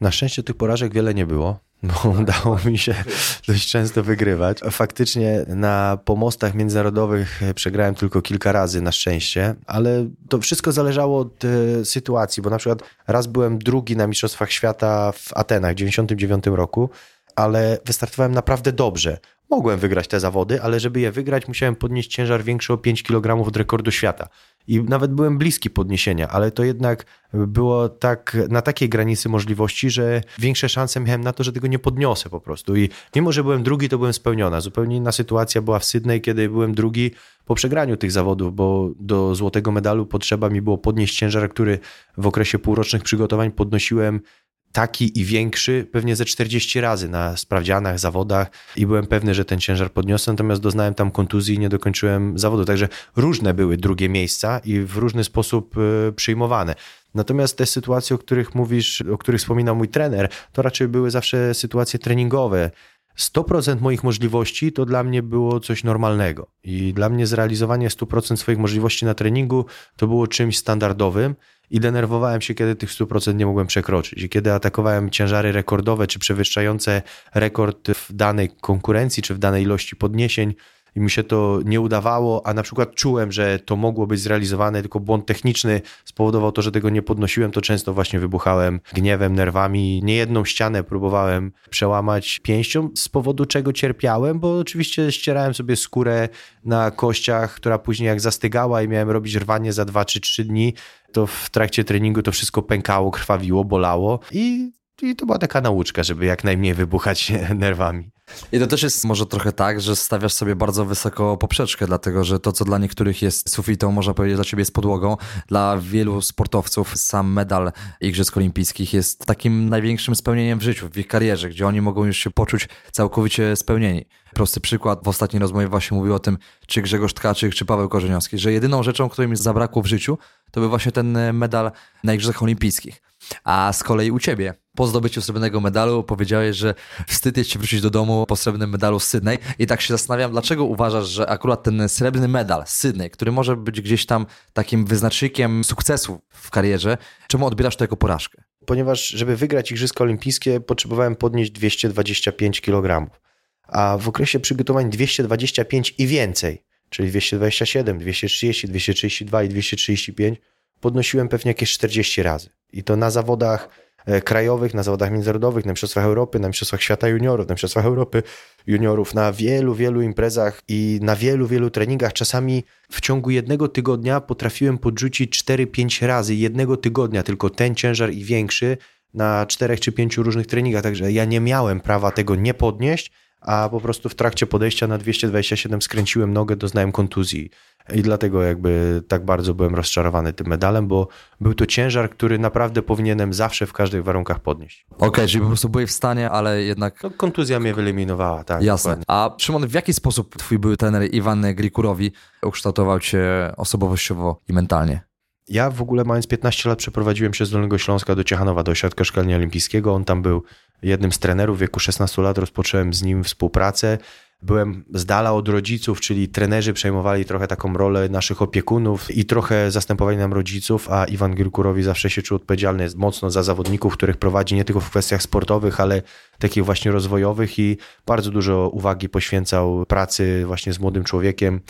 Na szczęście tych porażek wiele nie było, bo [laughs] udało mi się dość często wygrywać. Faktycznie na pomostach międzynarodowych przegrałem tylko kilka razy, na szczęście, ale to wszystko zależało od e, sytuacji, bo na przykład raz byłem drugi na Mistrzostwach Świata w Atenach w 1999 roku, ale wystartowałem naprawdę dobrze. Mogłem wygrać te zawody, ale żeby je wygrać, musiałem podnieść ciężar większy o 5 kg od rekordu świata. I nawet byłem bliski podniesienia, ale to jednak było tak na takiej granicy możliwości, że większe szanse miałem na to, że tego nie podniosę po prostu. I mimo, że byłem drugi, to byłem spełniona. Zupełnie inna sytuacja była w Sydney, kiedy byłem drugi po przegraniu tych zawodów, bo do złotego medalu potrzeba mi było podnieść ciężar, który w okresie półrocznych przygotowań podnosiłem taki i większy pewnie ze 40 razy na sprawdzianach, zawodach i byłem pewny, że ten ciężar podniosę, natomiast doznałem tam kontuzji i nie dokończyłem zawodu. Także różne były drugie miejsca i w różny sposób e, przyjmowane. Natomiast te sytuacje, o których mówisz, o których wspominał mój trener, to raczej były zawsze sytuacje treningowe. 100% moich możliwości to dla mnie było coś normalnego. I dla mnie zrealizowanie 100% swoich możliwości na treningu to było czymś standardowym i denerwowałem się, kiedy tych 100% nie mogłem przekroczyć. I kiedy atakowałem ciężary rekordowe, czy przewyższające rekord w danej konkurencji, czy w danej ilości podniesień, i mi się to nie udawało, a na przykład czułem, że to mogło być zrealizowane, tylko błąd techniczny spowodował to, że tego nie podnosiłem, to często właśnie wybuchałem gniewem, nerwami. Niejedną ścianę próbowałem przełamać pięścią, z powodu czego cierpiałem, bo oczywiście ścierałem sobie skórę na kościach, która później jak zastygała i miałem robić rwanie za dwa czy trzy dni, to w trakcie treningu to wszystko pękało, krwawiło, bolało i, i to była taka nauczka, żeby jak najmniej wybuchać [laughs] nerwami. I to też jest może trochę tak, że stawiasz sobie bardzo wysoko poprzeczkę, dlatego że to, co dla niektórych jest sufitą, można powiedzieć, dla ciebie jest podłogą. Dla wielu sportowców sam medal Igrzysk Olimpijskich jest takim największym spełnieniem w życiu, w ich karierze, gdzie oni mogą już się poczuć całkowicie spełnieni. Prosty przykład, w ostatniej rozmowie właśnie mówił o tym, czy Grzegorz Tkaczyk, czy Paweł Korzeniowski, że jedyną rzeczą, której mi zabrakło w życiu, to był właśnie ten medal na Igrzyskach Olimpijskich. A z kolei u ciebie, po zdobyciu srebrnego medalu, powiedziałeś, że wstyd jest ci wrócić do domu po srebrnym medalu z Sydney. I tak się zastanawiam, dlaczego uważasz, że akurat ten srebrny medal z Sydney, który może być gdzieś tam takim wyznacznikiem sukcesu w karierze, czemu odbierasz to jako porażkę? Ponieważ, żeby wygrać Igrzyska Olimpijskie, potrzebowałem podnieść 225 kg. A w okresie przygotowań 225 i więcej, czyli 227, 230, 232 i 235, podnosiłem pewnie jakieś 40 razy. I to na zawodach e, krajowych, na zawodach międzynarodowych, na Mistrzostwach Europy, na Mistrzostwach Świata Juniorów, na Mistrzostwach Europy Juniorów, na wielu, wielu imprezach i na wielu, wielu treningach. Czasami w ciągu jednego tygodnia potrafiłem podrzucić 4-5 razy jednego tygodnia, tylko ten ciężar i większy na czterech czy pięciu różnych treningach. Także ja nie miałem prawa tego nie podnieść, a po prostu w trakcie podejścia na 227 skręciłem nogę, doznałem kontuzji. I dlatego jakby tak bardzo byłem rozczarowany tym medalem, bo był to ciężar, który naprawdę powinienem zawsze w każdych warunkach podnieść. Okej, okay, czyli po prostu byłeś w stanie, ale jednak... No, kontuzja mnie wyeliminowała, tak. Jasne. Dokładnie. A Szymon, w jaki sposób twój były trener Iwan Grikurowi ukształtował cię osobowościowo i mentalnie? Ja w ogóle mając 15 lat przeprowadziłem się z Dolnego Śląska do Ciechanowa, do ośrodka szkolenia olimpijskiego. On tam był jednym z trenerów. W wieku 16 lat rozpocząłem z nim współpracę. Byłem z dala od rodziców, czyli trenerzy przejmowali trochę taką rolę naszych opiekunów i trochę zastępowali nam rodziców, a Iwan Gilkurowi zawsze się czuł odpowiedzialny mocno za zawodników, których prowadzi nie tylko w kwestiach sportowych, ale takich właśnie rozwojowych i bardzo dużo uwagi poświęcał pracy właśnie z młodym człowiekiem,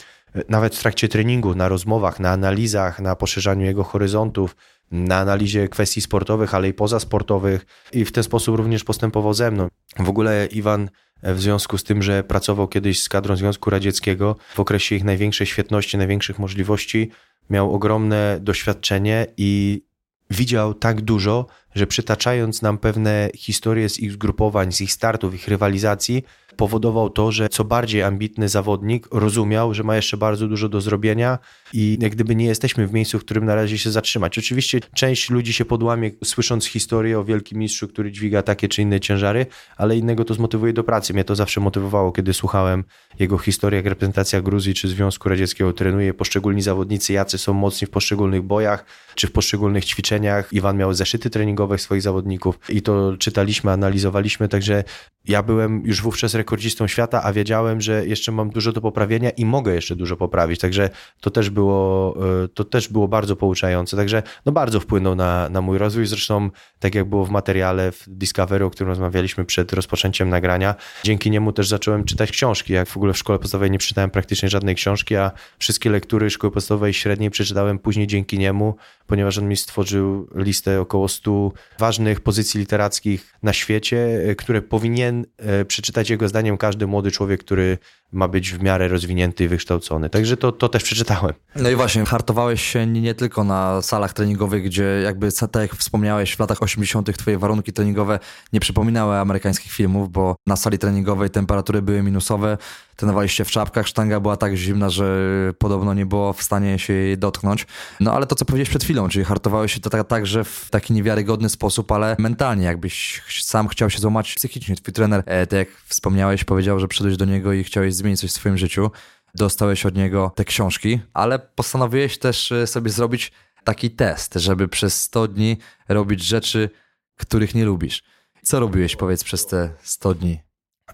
nawet w trakcie treningu, na rozmowach, na analizach, na poszerzaniu jego horyzontów, na analizie kwestii sportowych, ale i pozasportowych i w ten sposób również postępował ze mną. W ogóle Iwan w związku z tym, że pracował kiedyś z kadrą Związku Radzieckiego w okresie ich największej świetności, największych możliwości, miał ogromne doświadczenie i widział tak dużo, że przytaczając nam pewne historie z ich zgrupowań, z ich startów, ich rywalizacji, powodował to, że co bardziej ambitny zawodnik rozumiał, że ma jeszcze bardzo dużo do zrobienia i jak gdyby nie jesteśmy w miejscu, w którym należy się zatrzymać. Oczywiście część ludzi się podłamie, słysząc historię o wielkim mistrzu, który dźwiga takie czy inne ciężary, ale innego to zmotywuje do pracy. Mnie to zawsze motywowało, kiedy słuchałem jego historii, jak reprezentacja Gruzji czy Związku Radzieckiego trenuje, poszczególni zawodnicy, jacy są mocni w poszczególnych bojach czy w poszczególnych ćwiczeniach. Iwan miał zeszyty treningowe swoich zawodników i to czytaliśmy, analizowaliśmy, także ja byłem już wówczas rekordzistą świata, a wiedziałem, że jeszcze mam dużo do poprawienia i mogę jeszcze dużo poprawić, także to też było, e, to też było bardzo pouczające, także no bardzo wpłynął na, na mój rozwój, zresztą tak jak było w materiale w Discovery, o którym rozmawialiśmy przed rozpoczęciem nagrania, dzięki niemu też zacząłem czytać książki, jak w ogóle w szkole podstawowej nie czytałem praktycznie żadnej książki, a wszystkie lektury szkoły podstawowej i średniej przeczytałem później dzięki niemu, ponieważ on mi stworzył listę około 100 ważnych pozycji literackich na świecie, e, które powinien e, przeczytać jego zdaniem każdy młody człowiek, który ma być w miarę rozwinięty i wykształcony. Także to, to też przeczytałem. No i właśnie, hartowałeś się nie tylko na salach treningowych, gdzie jakby, tak jak wspomniałeś, w latach 80. twoje warunki treningowe nie przypominały amerykańskich filmów, bo na sali treningowej temperatury były minusowe, trenowaliście w czapkach, sztanga była tak zimna, że podobno nie było w stanie się jej dotknąć. No ale to, co powiedziałeś przed chwilą, czyli hartowałeś się to tak, także w taki niewiarygodny sposób, ale mentalnie, jakbyś sam chciał się złamać psychicznie. Twój trener, e, tak jak wspomniałeś, powiedział, że przyszedłeś do niego i chciałeś zmienić coś w swoim życiu. Dostałeś od niego te książki, ale postanowiłeś też e, sobie zrobić taki test, żeby przez 100 dni robić rzeczy, których nie lubisz. Co robiłeś, powiedz, przez te 100 dni?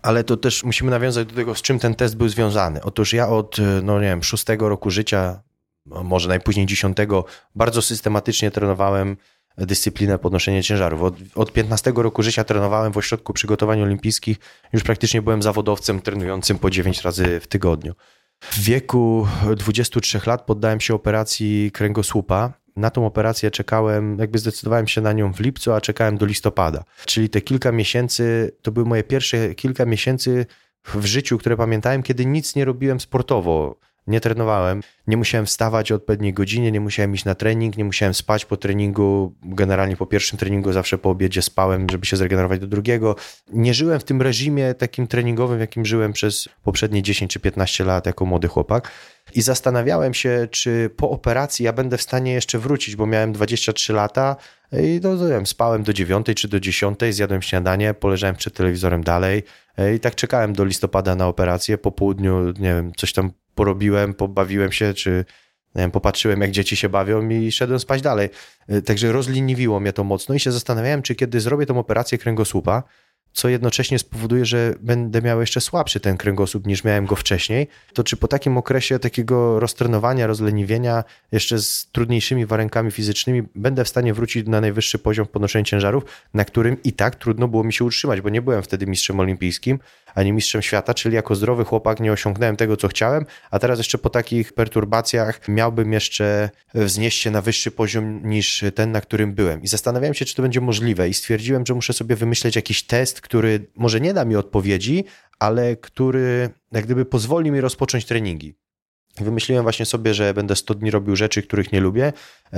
Ale to też musimy nawiązać do tego, z czym ten test był związany. Otóż ja od, e, no nie wiem, szóstego roku życia, może najpóźniej dziesiątego, bardzo systematycznie trenowałem dyscyplinę podnoszenia ciężarów. Od, od 15 roku życia trenowałem w ośrodku przygotowań olimpijskich. Już praktycznie byłem zawodowcem trenującym po 9 razy w tygodniu. W wieku 23 lat poddałem się operacji kręgosłupa. Na tą operację czekałem, jakby zdecydowałem się na nią w lipcu, a czekałem do listopada. Czyli te kilka miesięcy, to były moje pierwsze kilka miesięcy w życiu, które pamiętałem, kiedy nic nie robiłem sportowo nie trenowałem, nie musiałem wstawać o odpowiedniej godzinie, nie musiałem iść na trening, nie musiałem spać po treningu. Generalnie po pierwszym treningu zawsze po obiedzie spałem, żeby się zregenerować do drugiego. Nie żyłem w tym reżimie takim treningowym, jakim żyłem przez poprzednie 10 czy 15 lat jako młody chłopak. i zastanawiałem się, czy po operacji ja będę w stanie jeszcze wrócić, bo miałem 23 lata i no, wiem, spałem do 9 czy do 10, zjadłem śniadanie, poleżałem przed telewizorem dalej i tak czekałem do listopada na operację. Po południu, nie wiem, coś tam porobiłem, pobawiłem się, czy wiem, popatrzyłem, jak dzieci się bawią i szedłem spać dalej. Także rozliniwiło mnie to mocno i się zastanawiałem, czy kiedy zrobię tą operację kręgosłupa, co jednocześnie spowoduje, że będę miał jeszcze słabszy ten kręgosłup niż miałem go wcześniej, to czy po takim okresie takiego roztrenowania, rozleniwienia, jeszcze z trudniejszymi warunkami fizycznymi, będę w stanie wrócić na najwyższy poziom podnoszenia ciężarów, na którym i tak trudno było mi się utrzymać, bo nie byłem wtedy mistrzem olimpijskim, ani mistrzem świata, czyli jako zdrowy chłopak nie osiągnąłem tego, co chciałem, a teraz jeszcze po takich perturbacjach miałbym jeszcze wznieść się na wyższy poziom niż ten, na którym byłem. I zastanawiałem się, czy to będzie możliwe i stwierdziłem, że muszę sobie wymyśleć jakiś test, który może nie da mi odpowiedzi, ale który jak gdyby pozwoli mi rozpocząć treningi. Wymyśliłem właśnie sobie, że będę 100 dni robił rzeczy, których nie lubię.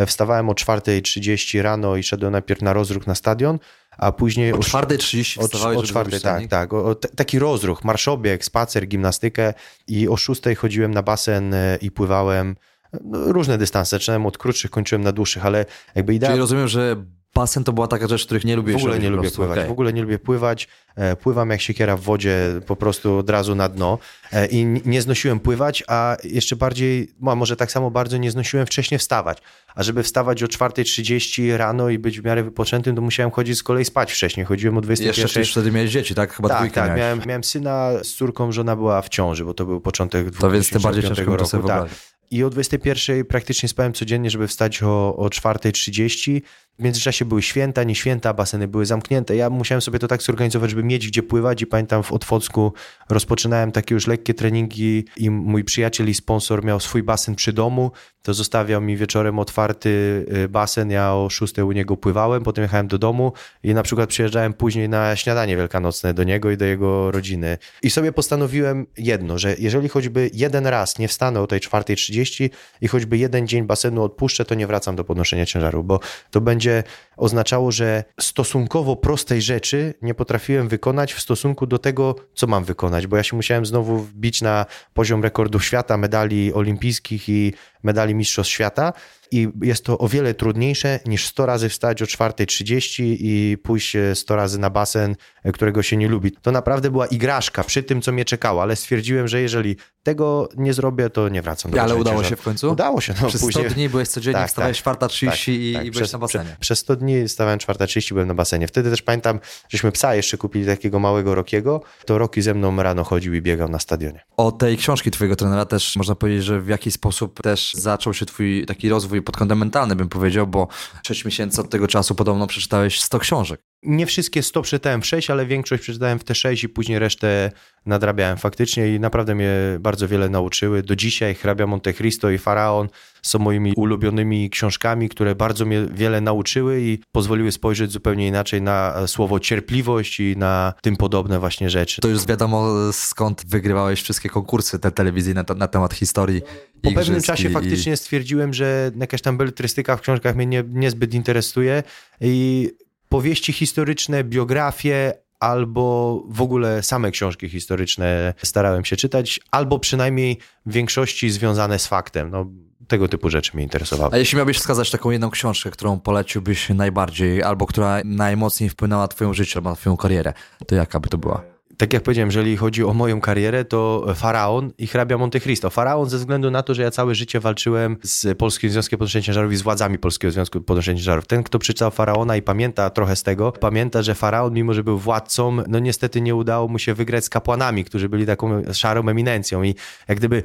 Wstawałem o 4.30 rano i szedłem najpierw na rozruch na stadion, a później... O 4.30 wstawałeś, O 4, tak, tak. O, o, taki rozruch, marszobieg, spacer, gimnastykę i o 6 chodziłem na basen e, i pływałem no, różne dystanse. Zaczynałem od krótszych, kończyłem na dłuższych, ale jakby idea... Czyli rozumiem, że basen to była taka rzecz, których nie lubię W ogóle nie lubię pływać. Okay. W ogóle nie lubię pływać. E, pływam jak siekiera w wodzie, po prostu od razu na dno. E, I nie znosiłem pływać, a jeszcze bardziej, może tak samo bardzo nie znosiłem wcześniej wstawać. A żeby wstawać o 4.30 rano i być w miarę wypoczętym, to musiałem chodzić z kolei spać wcześniej. Chodziłem o 21. Jeszcze wtedy miałeś dzieci, tak? Chyba tak, tak. Miałem, miałem, syna z córką, żona była w ciąży, bo to był początek To więc tym bardziej ciężko roku. Sobie tak. I o 21 praktycznie spałem codziennie, żeby wstać o, o 4.30 w międzyczasie były święta, nie święta, baseny były zamknięte. Ja musiałem sobie to tak zorganizować, żeby mieć gdzie pływać i pamiętam w Otwocku rozpoczynałem takie już lekkie treningi i mój przyjaciel i sponsor miał swój basen przy domu, to zostawiał mi wieczorem otwarty y, basen, ja o 6 u niego pływałem, potem jechałem do domu i na przykład przyjeżdżałem później na śniadanie wielkanocne do niego i do jego rodziny. I sobie postanowiłem jedno, że jeżeli choćby jeden raz nie wstanę o tej 4.30 i choćby jeden dzień basenu odpuszczę, to nie wracam do podnoszenia ciężaru, bo to będzie będzie oznaczało, że stosunkowo prostej rzeczy nie potrafiłem wykonać w stosunku do tego, co mam wykonać, bo ja się musiałem znowu wbić na poziom rekordów świata, medali olimpijskich i medali Mistrzostw Świata i jest to o wiele trudniejsze niż 100 razy wstać o 4.30 i pójść 100 razy na basen, którego się nie lubi. To naprawdę była igraszka przy tym, co mnie czekało, ale stwierdziłem, że jeżeli tego nie zrobię, to nie wracam do Ale udało się w końcu? Udało się. No, przez później... 100 dni byłeś codziennie, tak, wstawałeś tak, 4.30 tak, i, tak, i byłeś przez, na basenie. Przez, przez 100 dni stawałem 4.30, byłem na basenie. Wtedy też pamiętam, żeśmy psa jeszcze kupili takiego małego Rokiego, to Roki ze mną rano chodził i biegał na stadionie. O tej książki twojego trenera też można powiedzieć, że w jakiś sposób też zaczął się twój taki rozwój pod kątem mentalnym, bym powiedział, bo 6 miesięcy od tego czasu podobno przeczytałeś 100 książek. Nie wszystkie 100 przeczytałem w 6, ale większość przeczytałem w te 6 i później resztę nadrabiałem faktycznie i naprawdę mnie bardzo wiele nauczyły. Do dzisiaj Hrabia Monte Cristo i Faraon są moimi ulubionymi książkami, które bardzo mnie wiele nauczyły i pozwoliły spojrzeć zupełnie inaczej na słowo cierpliwość i na tym podobne właśnie rzeczy. To już wiadomo skąd wygrywałeś wszystkie konkursy te telewizyjne na, na temat historii. Po pewnym czasie i... faktycznie stwierdziłem, że jakaś tam beletrystyka w książkach mnie nie, niezbyt interesuje i powieści historyczne, biografie, albo w ogóle same książki historyczne starałem się czytać, albo przynajmniej w większości związane z faktem. No, tego typu rzeczy mnie interesowały. A jeśli miałbyś wskazać taką jedną książkę, którą poleciłbyś najbardziej, albo która najmocniej wpłynęła na twoją życie, albo na twoją karierę, to jaka by to była? Tak jak powiedziałem, jeżeli chodzi o moją karierę, to Faraon i hrabia Monte Cristo. Faraon ze względu na to, że ja całe życie walczyłem z Polskim Związkiem Podnoszenia Ciężarów i z władzami Polskiego Związku Podnoszenia Ciężarów. Ten, kto przeczytał Faraona i pamięta trochę z tego, pamięta, że Faraon, mimo że był władcą, no niestety nie udało mu się wygrać z kapłanami, którzy byli taką szarą eminencją i jak gdyby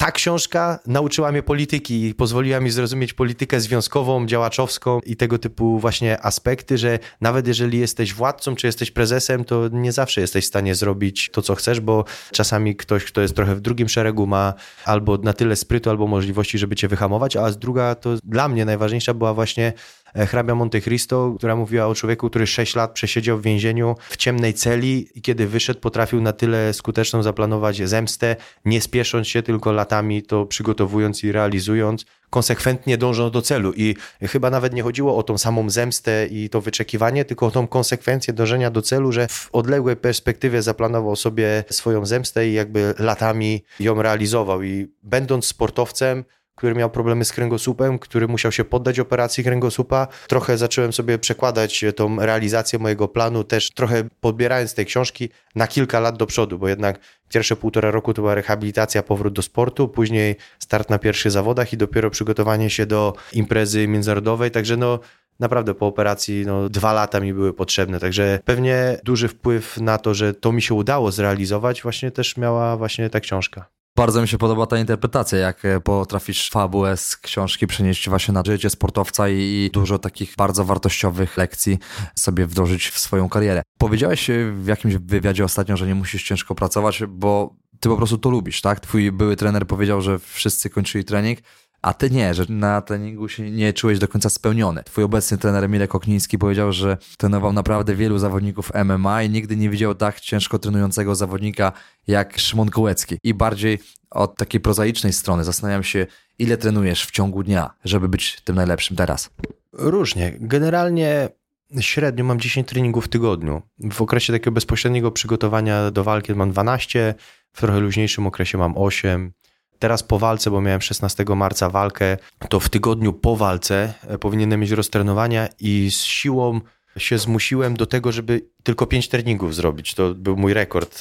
ta książka nauczyła mnie polityki i pozwoliła mi zrozumieć politykę związkową, działaczowską i tego typu właśnie aspekty, że nawet jeżeli jesteś władcą czy jesteś prezesem, to nie zawsze jesteś w stanie zrobić to, co chcesz, bo czasami ktoś, kto jest trochę w drugim szeregu, ma albo na tyle sprytu, albo możliwości, żeby cię wyhamować, a z druga to dla mnie najważniejsza była właśnie hrabia Monte Cristo, która mówiła o człowieku, który 6 lat przesiedział w więzieniu w ciemnej celi i kiedy wyszedł potrafił na tyle skuteczną zaplanować zemstę, nie spiesząc się, tylko latami to przygotowując i realizując, konsekwentnie dążą do celu. I chyba nawet nie chodziło o tą samą zemstę i to wyczekiwanie, tylko o tą konsekwencję dążenia do celu, że w odległej perspektywie zaplanował sobie swoją zemstę i jakby latami ją realizował. I będąc sportowcem, który miał problemy z kręgosłupem, który musiał się poddać operacji kręgosłupa. Trochę zacząłem sobie przekładać tą realizację mojego planu, też trochę podbierając tej książki na kilka lat do przodu, bo jednak pierwsze półtora roku to była rehabilitacja, powrót do sportu, później start na pierwszych zawodach i dopiero przygotowanie się do imprezy międzynarodowej, także no naprawdę po operacji no, dwa lata mi były potrzebne, także pewnie duży wpływ na to, że to mi się udało zrealizować, właśnie też miała właśnie ta książka. Bardzo mi się podoba ta interpretacja, jak e, potrafisz fabułę z książki przenieść właśnie na życie sportowca i dużo takich bardzo wartościowych lekcji sobie wdrożyć w swoją karierę. Powiedziałeś e, w jakimś wywiadzie ostatnio, że nie musisz ciężko pracować, bo ty po prostu to lubisz, tak? Twój były trener powiedział, że wszyscy kończyli trening, a ty nie, że na treningu się nie czułeś do końca spełniony. Twój obecny trener Mirek Okniński powiedział, że trenował naprawdę wielu zawodników MMA i nigdy nie widział tak ciężko trenującego zawodnika jak Szymon Kołecki. I bardziej od takiej prozaicznej strony zastanawiam się, ile trenujesz w ciągu dnia, żeby być tym najlepszym teraz? Różnie. Generalnie średnio mam 10 treningów w tygodniu. W okresie takiego bezpośredniego przygotowania do walki mam 12, w trochę luźniejszym okresie mam 8 teraz po walce, bo miałem 16 marca walkę, to w tygodniu po walce e, powinienem mieć roztrenowania i z siłą się zmusiłem do tego, żeby tylko 5 treningów zrobić. To był mój rekord.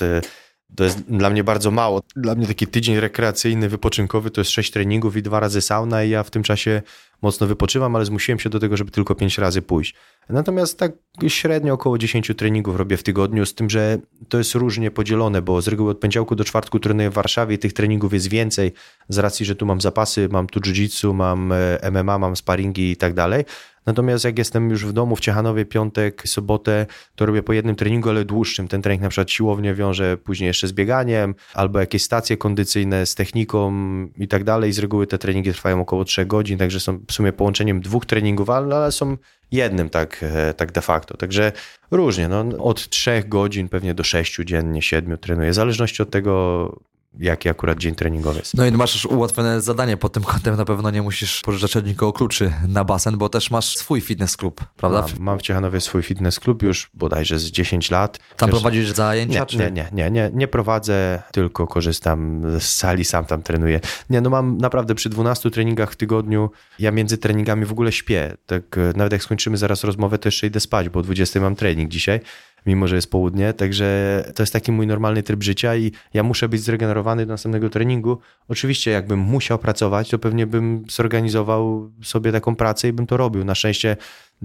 To jest dla mnie bardzo mało. Dla mnie taki tydzień rekreacyjny, wypoczynkowy to jest 6 treningów i dwa razy sauna i ja w tym czasie mocno wypoczywam, ale zmusiłem się do tego, żeby tylko 5 razy pójść. Natomiast tak średnio około 10 treningów robię w tygodniu, z tym, że to jest różnie podzielone, bo z reguły od poniedziałku do czwartku trenuję w Warszawie i tych treningów jest więcej z racji, że tu mam zapasy, mam tu jiu-jitsu, mam e, MMA, mam sparingi i tak dalej. Natomiast jak jestem już w domu w Ciechanowie piątek, sobotę, to robię po jednym treningu, ale dłuższym. Ten trening na przykład siłownie wiąże później jeszcze z bieganiem, albo jakieś stacje kondycyjne z techniką i tak dalej. Z reguły te treningi trwają około 3 godzin, także są w sumie połączeniem dwóch treningów, ale są jednym tak, e, tak de facto. Także różnie, no, od 3 godzin pewnie do 6 dziennie, 7 trenuję, w zależności od tego, jaki akurat dzień treningowy jest. No i masz już ułatwione zadanie pod tym kątem, na pewno nie musisz pożyczać od nikogo kluczy na basen, bo też masz swój fitness klub, prawda? Mam, mam w Ciechanowie swój fitness klub już bodajże z 10 lat. Tam Chociaż... prowadzisz zajęcia? Nie, czy... nie, nie, nie, nie, nie prowadzę, tylko korzystam z sali, sam tam trenuję. Nie, no mam naprawdę przy 12 treningach w tygodniu, ja między treningami w ogóle śpię. Tak, e, nawet jak skończymy zaraz rozmowę, to jeszcze idę spać, bo o 20 mam trening dzisiaj mimo że jest południe. Także to jest taki mój normalny tryb życia i ja muszę być zregenerowany do następnego treningu. Oczywiście, jakbym musiał pracować, to pewnie bym zorganizował sobie taką pracę i bym to robił. Na szczęście,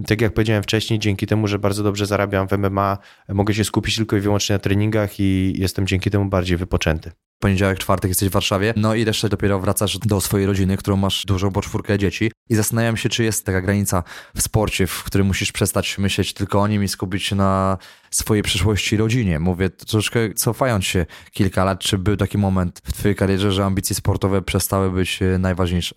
tak jak powiedziałem wcześniej, dzięki temu, że bardzo dobrze zarabiam w MMA, mogę się skupić tylko i wyłącznie na treningach i jestem dzięki temu bardziej wypoczęty poniedziałek, czwartek jesteś w Warszawie, no i resztę dopiero wracasz do swojej rodziny, którą masz dużą poczwórkę dzieci i zastanawiam się, czy jest taka granica w sporcie, w którym musisz przestać myśleć tylko o nim i skupić się na swojej przyszłości rodzinie. Mówię troszkę cofając się kilka lat, czy był taki moment w twojej karierze, że ambicje sportowe przestały być e, najważniejsze?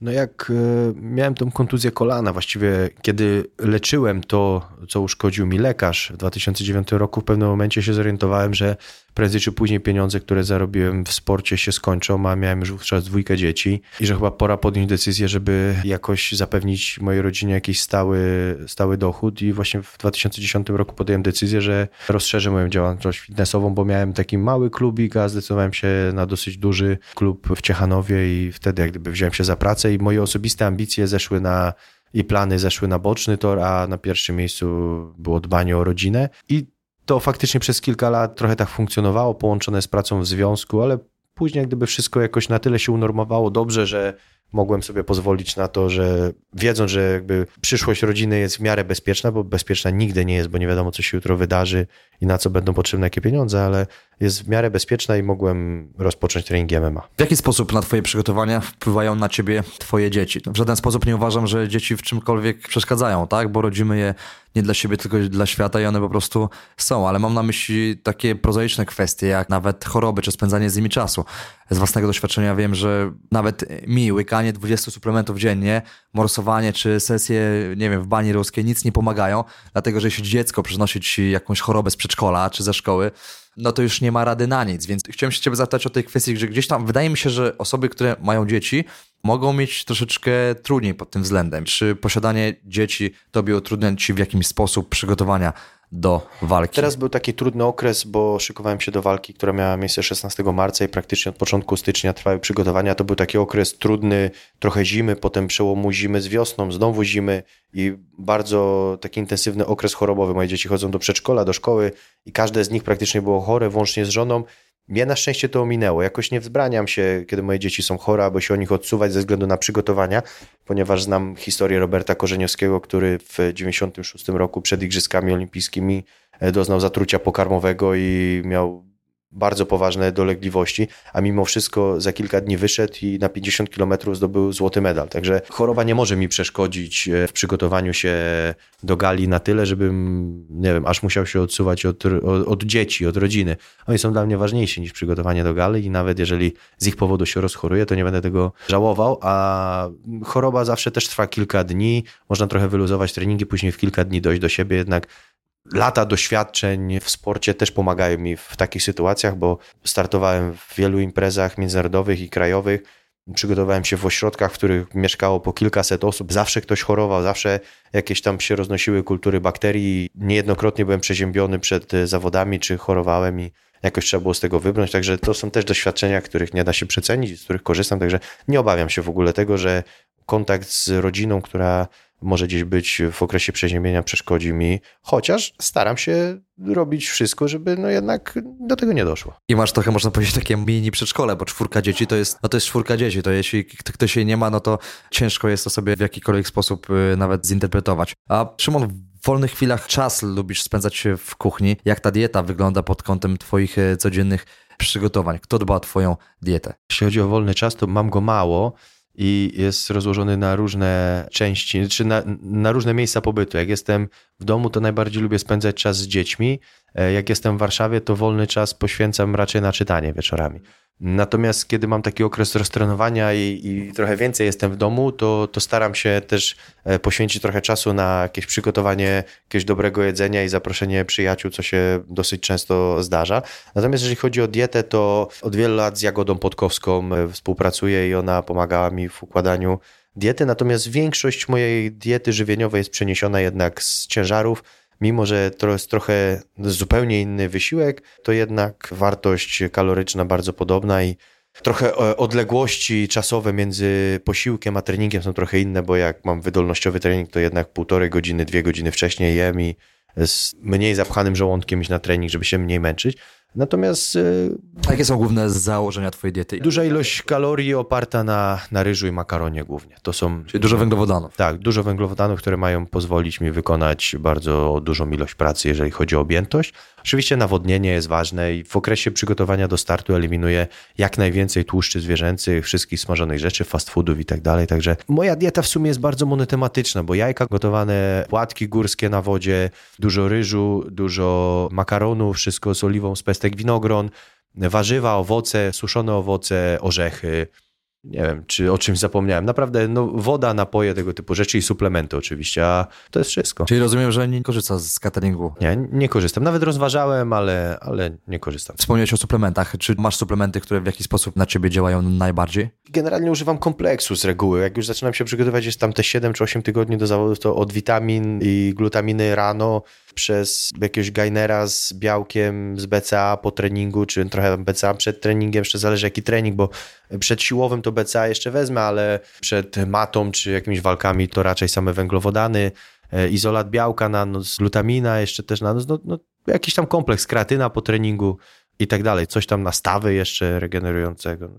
No jak e, miałem tą kontuzję kolana, właściwie kiedy leczyłem to, co uszkodził mi lekarz w 2009 roku, w pewnym momencie się zorientowałem, że prędzej czy później pieniądze, które zarobiłem w sporcie się skończą, a miałem już wówczas dwójkę dzieci i że chyba pora podjąć decyzję, żeby jakoś zapewnić mojej rodzinie jakiś stały, stały dochód. I właśnie w 2010 roku podjąłem decyzję, że rozszerzę moją działalność fitnessową, bo miałem taki mały klubik, a zdecydowałem się na dosyć duży klub w Ciechanowie i wtedy jak gdyby wziąłem się za pracę i moje osobiste ambicje zeszły na i plany zeszły na boczny tor, a na pierwszym miejscu było dbanie o rodzinę. I to faktycznie przez kilka lat trochę tak funkcjonowało, połączone z pracą w związku, ale później gdyby wszystko jakoś na tyle się unormowało dobrze, że mogłem sobie pozwolić na to, że wiedząc, że jakby przyszłość rodziny jest w miarę bezpieczna, bo bezpieczna nigdy nie jest, bo nie wiadomo, co się jutro wydarzy i na co będą potrzebne jakie pieniądze, ale jest w miarę bezpieczna i mogłem rozpocząć treningi MMA. W jaki sposób na twoje przygotowania wpływają na ciebie twoje dzieci? W żaden sposób nie uważam, że dzieci w czymkolwiek przeszkadzają, tak? Bo rodzimy je nie dla siebie, tylko dla świata i one po prostu są, ale mam na myśli takie prozaiczne kwestie, jak nawet choroby, czy spędzanie z nimi czasu. Z własnego doświadczenia wiem, że nawet mi łykanie 20 suplementów dziennie, morsowanie, czy sesje, nie wiem, w bani ruskiej nic nie pomagają, dlatego że jeśli dziecko przynosi ci jakąś chorobę z przedszkola, czy ze szkoły, no to już nie ma rady na nic. Więc chciałem się ciebie zapytać o tej kwestii, że gdzieś tam wydaje mi się, że osoby, które mają dzieci, mogą mieć troszeczkę trudniej pod tym względem. Czy posiadanie dzieci tobie utrudnia ci w jakimś sposób przygotowania do walki. Teraz był taki trudny okres, bo szykowałem się do walki, która miała miejsce 16 marca i praktycznie od początku stycznia trwały przygotowania. To był taki okres trudny, trochę zimy, potem przełomu zimy z wiosną, znowu zimy i bardzo taki intensywny okres chorobowy. Moje dzieci chodzą do przedszkola, do szkoły i każde z nich praktycznie było chore, włącznie z żoną. Mnie na szczęście to ominęło. Jakoś nie wzbraniam się, kiedy moje dzieci są chore, aby się o nich odsuwać ze względu na przygotowania, ponieważ znam historię Roberta Korzeniowskiego, który w 96 roku przed Igrzyskami Olimpijskimi e, doznał zatrucia pokarmowego i miał bardzo poważne dolegliwości, a mimo wszystko za kilka dni wyszedł i na 50 km zdobył złoty medal. Także choroba nie może mi przeszkodzić e, w przygotowaniu się do gali na tyle, żebym, nie wiem, aż musiał się odsuwać od, od, od dzieci, od rodziny. Oni są dla mnie ważniejsi niż przygotowanie do gali i nawet jeżeli z ich powodu się rozchoruję, to nie będę tego żałował, a choroba zawsze też trwa kilka dni, można trochę wyluzować treningi, później w kilka dni dojść do siebie, jednak lata doświadczeń w sporcie też pomagają mi w takich sytuacjach, bo startowałem w wielu imprezach międzynarodowych i krajowych. Przygotowałem się w ośrodkach, w których mieszkało po kilkaset osób. Zawsze ktoś chorował, zawsze jakieś tam się roznosiły kultury bakterii. Niejednokrotnie byłem przeziębiony przed zawodami, czy chorowałem i jakoś trzeba było z tego wybrnąć. Także to są też doświadczenia, których nie da się przecenić, z których korzystam. Także nie obawiam się w ogóle tego, że kontakt z rodziną, która może gdzieś być w okresie przeziębienia przeszkodzi mi, chociaż staram się robić wszystko, żeby no jednak do tego nie doszło. I masz trochę, można powiedzieć, takie mini przedszkole, bo czwórka dzieci to jest, no to jest czwórka dzieci, to jeśli ktoś jej nie ma, no to ciężko jest to sobie w jakikolwiek sposób y, nawet zinterpretować. A Szymon, w wolnych chwilach czas lubisz spędzać w kuchni. Jak ta dieta wygląda pod kątem twoich y, codziennych przygotowań? Kto dba o twoją dietę? Jeśli chodzi o wolny czas, to mam go mało, i jest rozłożony na różne części, czy na, na, różne miejsca pobytu. Jak jestem w domu, to najbardziej lubię spędzać czas z dziećmi. E, jak jestem w Warszawie, to wolny czas poświęcam raczej na czytanie wieczorami. Natomiast kiedy mam taki okres roztrenowania i, i, trochę więcej jestem w domu, to, to staram się też e, poświęcić trochę czasu na jakieś przygotowanie jakiegoś dobrego jedzenia i zaproszenie przyjaciół, co się dosyć często zdarza. Natomiast jeżeli chodzi o dietę, to od wielu lat z Jagodą Podkowską e, współpracuję i ona pomagała mi w układaniu diety. Natomiast większość mojej diety żywieniowej jest przeniesiona jednak z ciężarów mimo że to jest trochę zupełnie inny wysiłek, to jednak wartość kaloryczna bardzo podobna i trochę e, odległości czasowe między posiłkiem a treningiem są trochę inne, bo jak mam wydolnościowy trening, to jednak półtorej godziny, dwie godziny wcześniej jem i z mniej zapchanym żołądkiem iść na trening, żeby się mniej męczyć. Natomiast. E, Jakie są główne założenia Twojej diety? Duża ilość kalorii oparta na, na ryżu i makaronie głównie. To są. Czyli dużo węglowodanów. Tak, dużo węglowodanów, które mają pozwolić mi wykonać bardzo dużą ilość pracy, jeżeli chodzi o objętość. Oczywiście nawodnienie jest ważne i w okresie przygotowania do startu eliminuję jak najwięcej tłuszczy zwierzęcych, wszystkich smażonych rzeczy, fast foodów i tak dalej. Także moja dieta w sumie jest bardzo monotematyczna, bo jajka gotowane, płatki górskie na wodzie, dużo ryżu, dużo makaronu, wszystko z oliwą z pestek winogron, warzywa, owoce, suszone owoce, orzechy, nie wiem, czy o czymś zapomniałem. Naprawdę, no, woda, napoje, tego typu rzeczy i suplementy oczywiście, a to jest wszystko. Czyli rozumiem, że nie korzystasz z cateringu? Nie, nie korzystam. Nawet rozważałem, ale, ale nie korzystam. Wspomniałeś o suplementach. Czy masz suplementy, które w jakiś sposób na ciebie działają najbardziej? Generalnie używam kompleksu z reguły. Jak już zaczynam się przygotować, jest tam te 7 czy 8 tygodni do zawodu, to od witamin i glutaminy rano, przez jakiegoś gainera z białkiem, z BCA po treningu, czy trochę BCA przed treningiem, jeszcze zależy jaki trening, bo przed siłowym to BCA jeszcze wezmę, ale przed matą czy jakimiś walkami to raczej same węglowodany, e, izolat białka na noc, glutamina jeszcze też na noc, no, no jakiś tam kompleks, kreatyna po treningu i tak dalej, coś tam na stawy jeszcze regenerującego.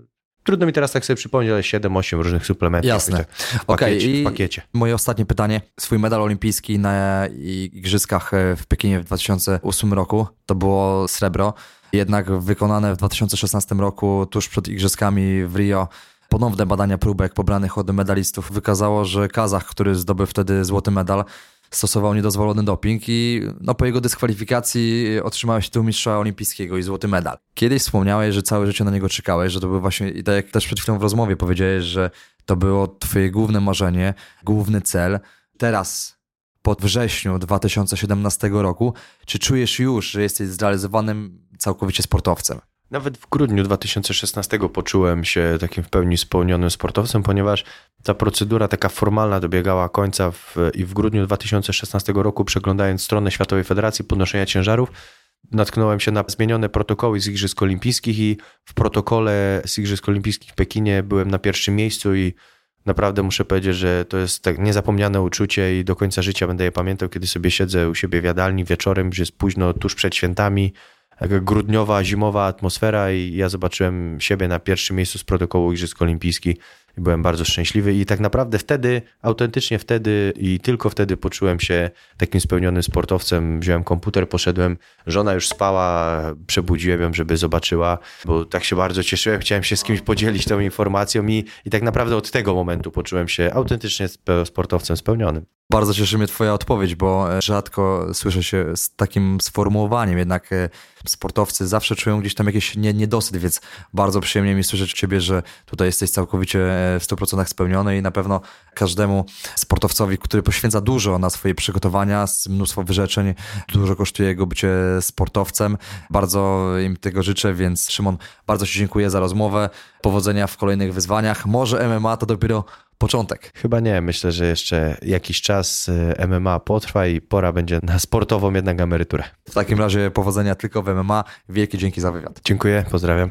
Trudno mi teraz tak sobie przypomnieć, ale 7-8 różnych suplementów. Jasne. W pakiecie, okay. w pakiecie. Moje ostatnie pytanie. Swój medal olimpijski na Igrzyskach e, w Pekinie w 2008 roku to było srebro. Jednak wykonane w 2016 roku, tuż przed Igrzyskami w Rio, ponowne badania próbek pobranych od medalistów wykazało, że Kazach, który zdobył wtedy złoty medal, stosował niedozwolony doping i no, po jego dyskwalifikacji otrzymałeś tytuł mistrza olimpijskiego i złoty medal. Kiedyś wspomniałeś, że całe życie na niego czekałeś, że to był właśnie, i tak jak też przed chwilą w rozmowie powiedziałeś, że to było twoje główne marzenie, główny cel. Teraz po wrześniu 2017 roku, czy czujesz już, że jesteś zrealizowanym całkowicie sportowcem? Nawet w grudniu 2016 poczułem się takim w pełni spełnionym sportowcem, ponieważ ta procedura taka formalna dobiegała końca w, i w grudniu 2016 roku, przeglądając stronę Światowej Federacji Podnoszenia Ciężarów, natknąłem się na zmienione protokoły z Igrzysk Olimpijskich i w protokole z Igrzysk Olimpijskich w Pekinie byłem na pierwszym miejscu i naprawdę muszę powiedzieć, że to jest tak niezapomniane uczucie i do końca życia będę je pamiętał, kiedy sobie siedzę u siebie w jadalni wieczorem, że jest późno, tuż przed świętami, taka grudniowa, zimowa atmosfera i ja zobaczyłem siebie na pierwszym miejscu z protokołu Igrzysk Olimpijskich byłem bardzo szczęśliwy i tak naprawdę wtedy, autentycznie wtedy i tylko wtedy poczułem się takim spełnionym sportowcem. Wziąłem komputer, poszedłem, żona już spała, przebudziłem ją, żeby zobaczyła, bo tak się bardzo cieszyłem, chciałem się z kimś podzielić tą informacją i, i tak naprawdę od tego momentu poczułem się autentycznie sportowcem spełnionym. Bardzo cieszy mnie Twoja odpowiedź, bo e, rzadko słyszę się z takim sformułowaniem, jednak e, sportowcy zawsze czują gdzieś tam jakiś niedosyt, więc bardzo przyjemnie mi słyszeć Ciebie, że tutaj jesteś całkowicie e, w 100% spełniony i na pewno każdemu sportowcowi, który poświęca dużo na swoje przygotowania, mnóstwo wyrzeczeń, dużo kosztuje jego bycie sportowcem. Bardzo im tego życzę, więc Szymon, bardzo Ci dziękuję za rozmowę. Powodzenia w kolejnych wyzwaniach. Może MMA to dopiero początek. Chyba nie. Myślę, że jeszcze jakiś czas e, MMA potrwa i pora będzie na sportową jednak emeryturę. W takim razie powodzenia tylko w MMA. Wielkie dzięki za wywiad. Dziękuję, pozdrawiam.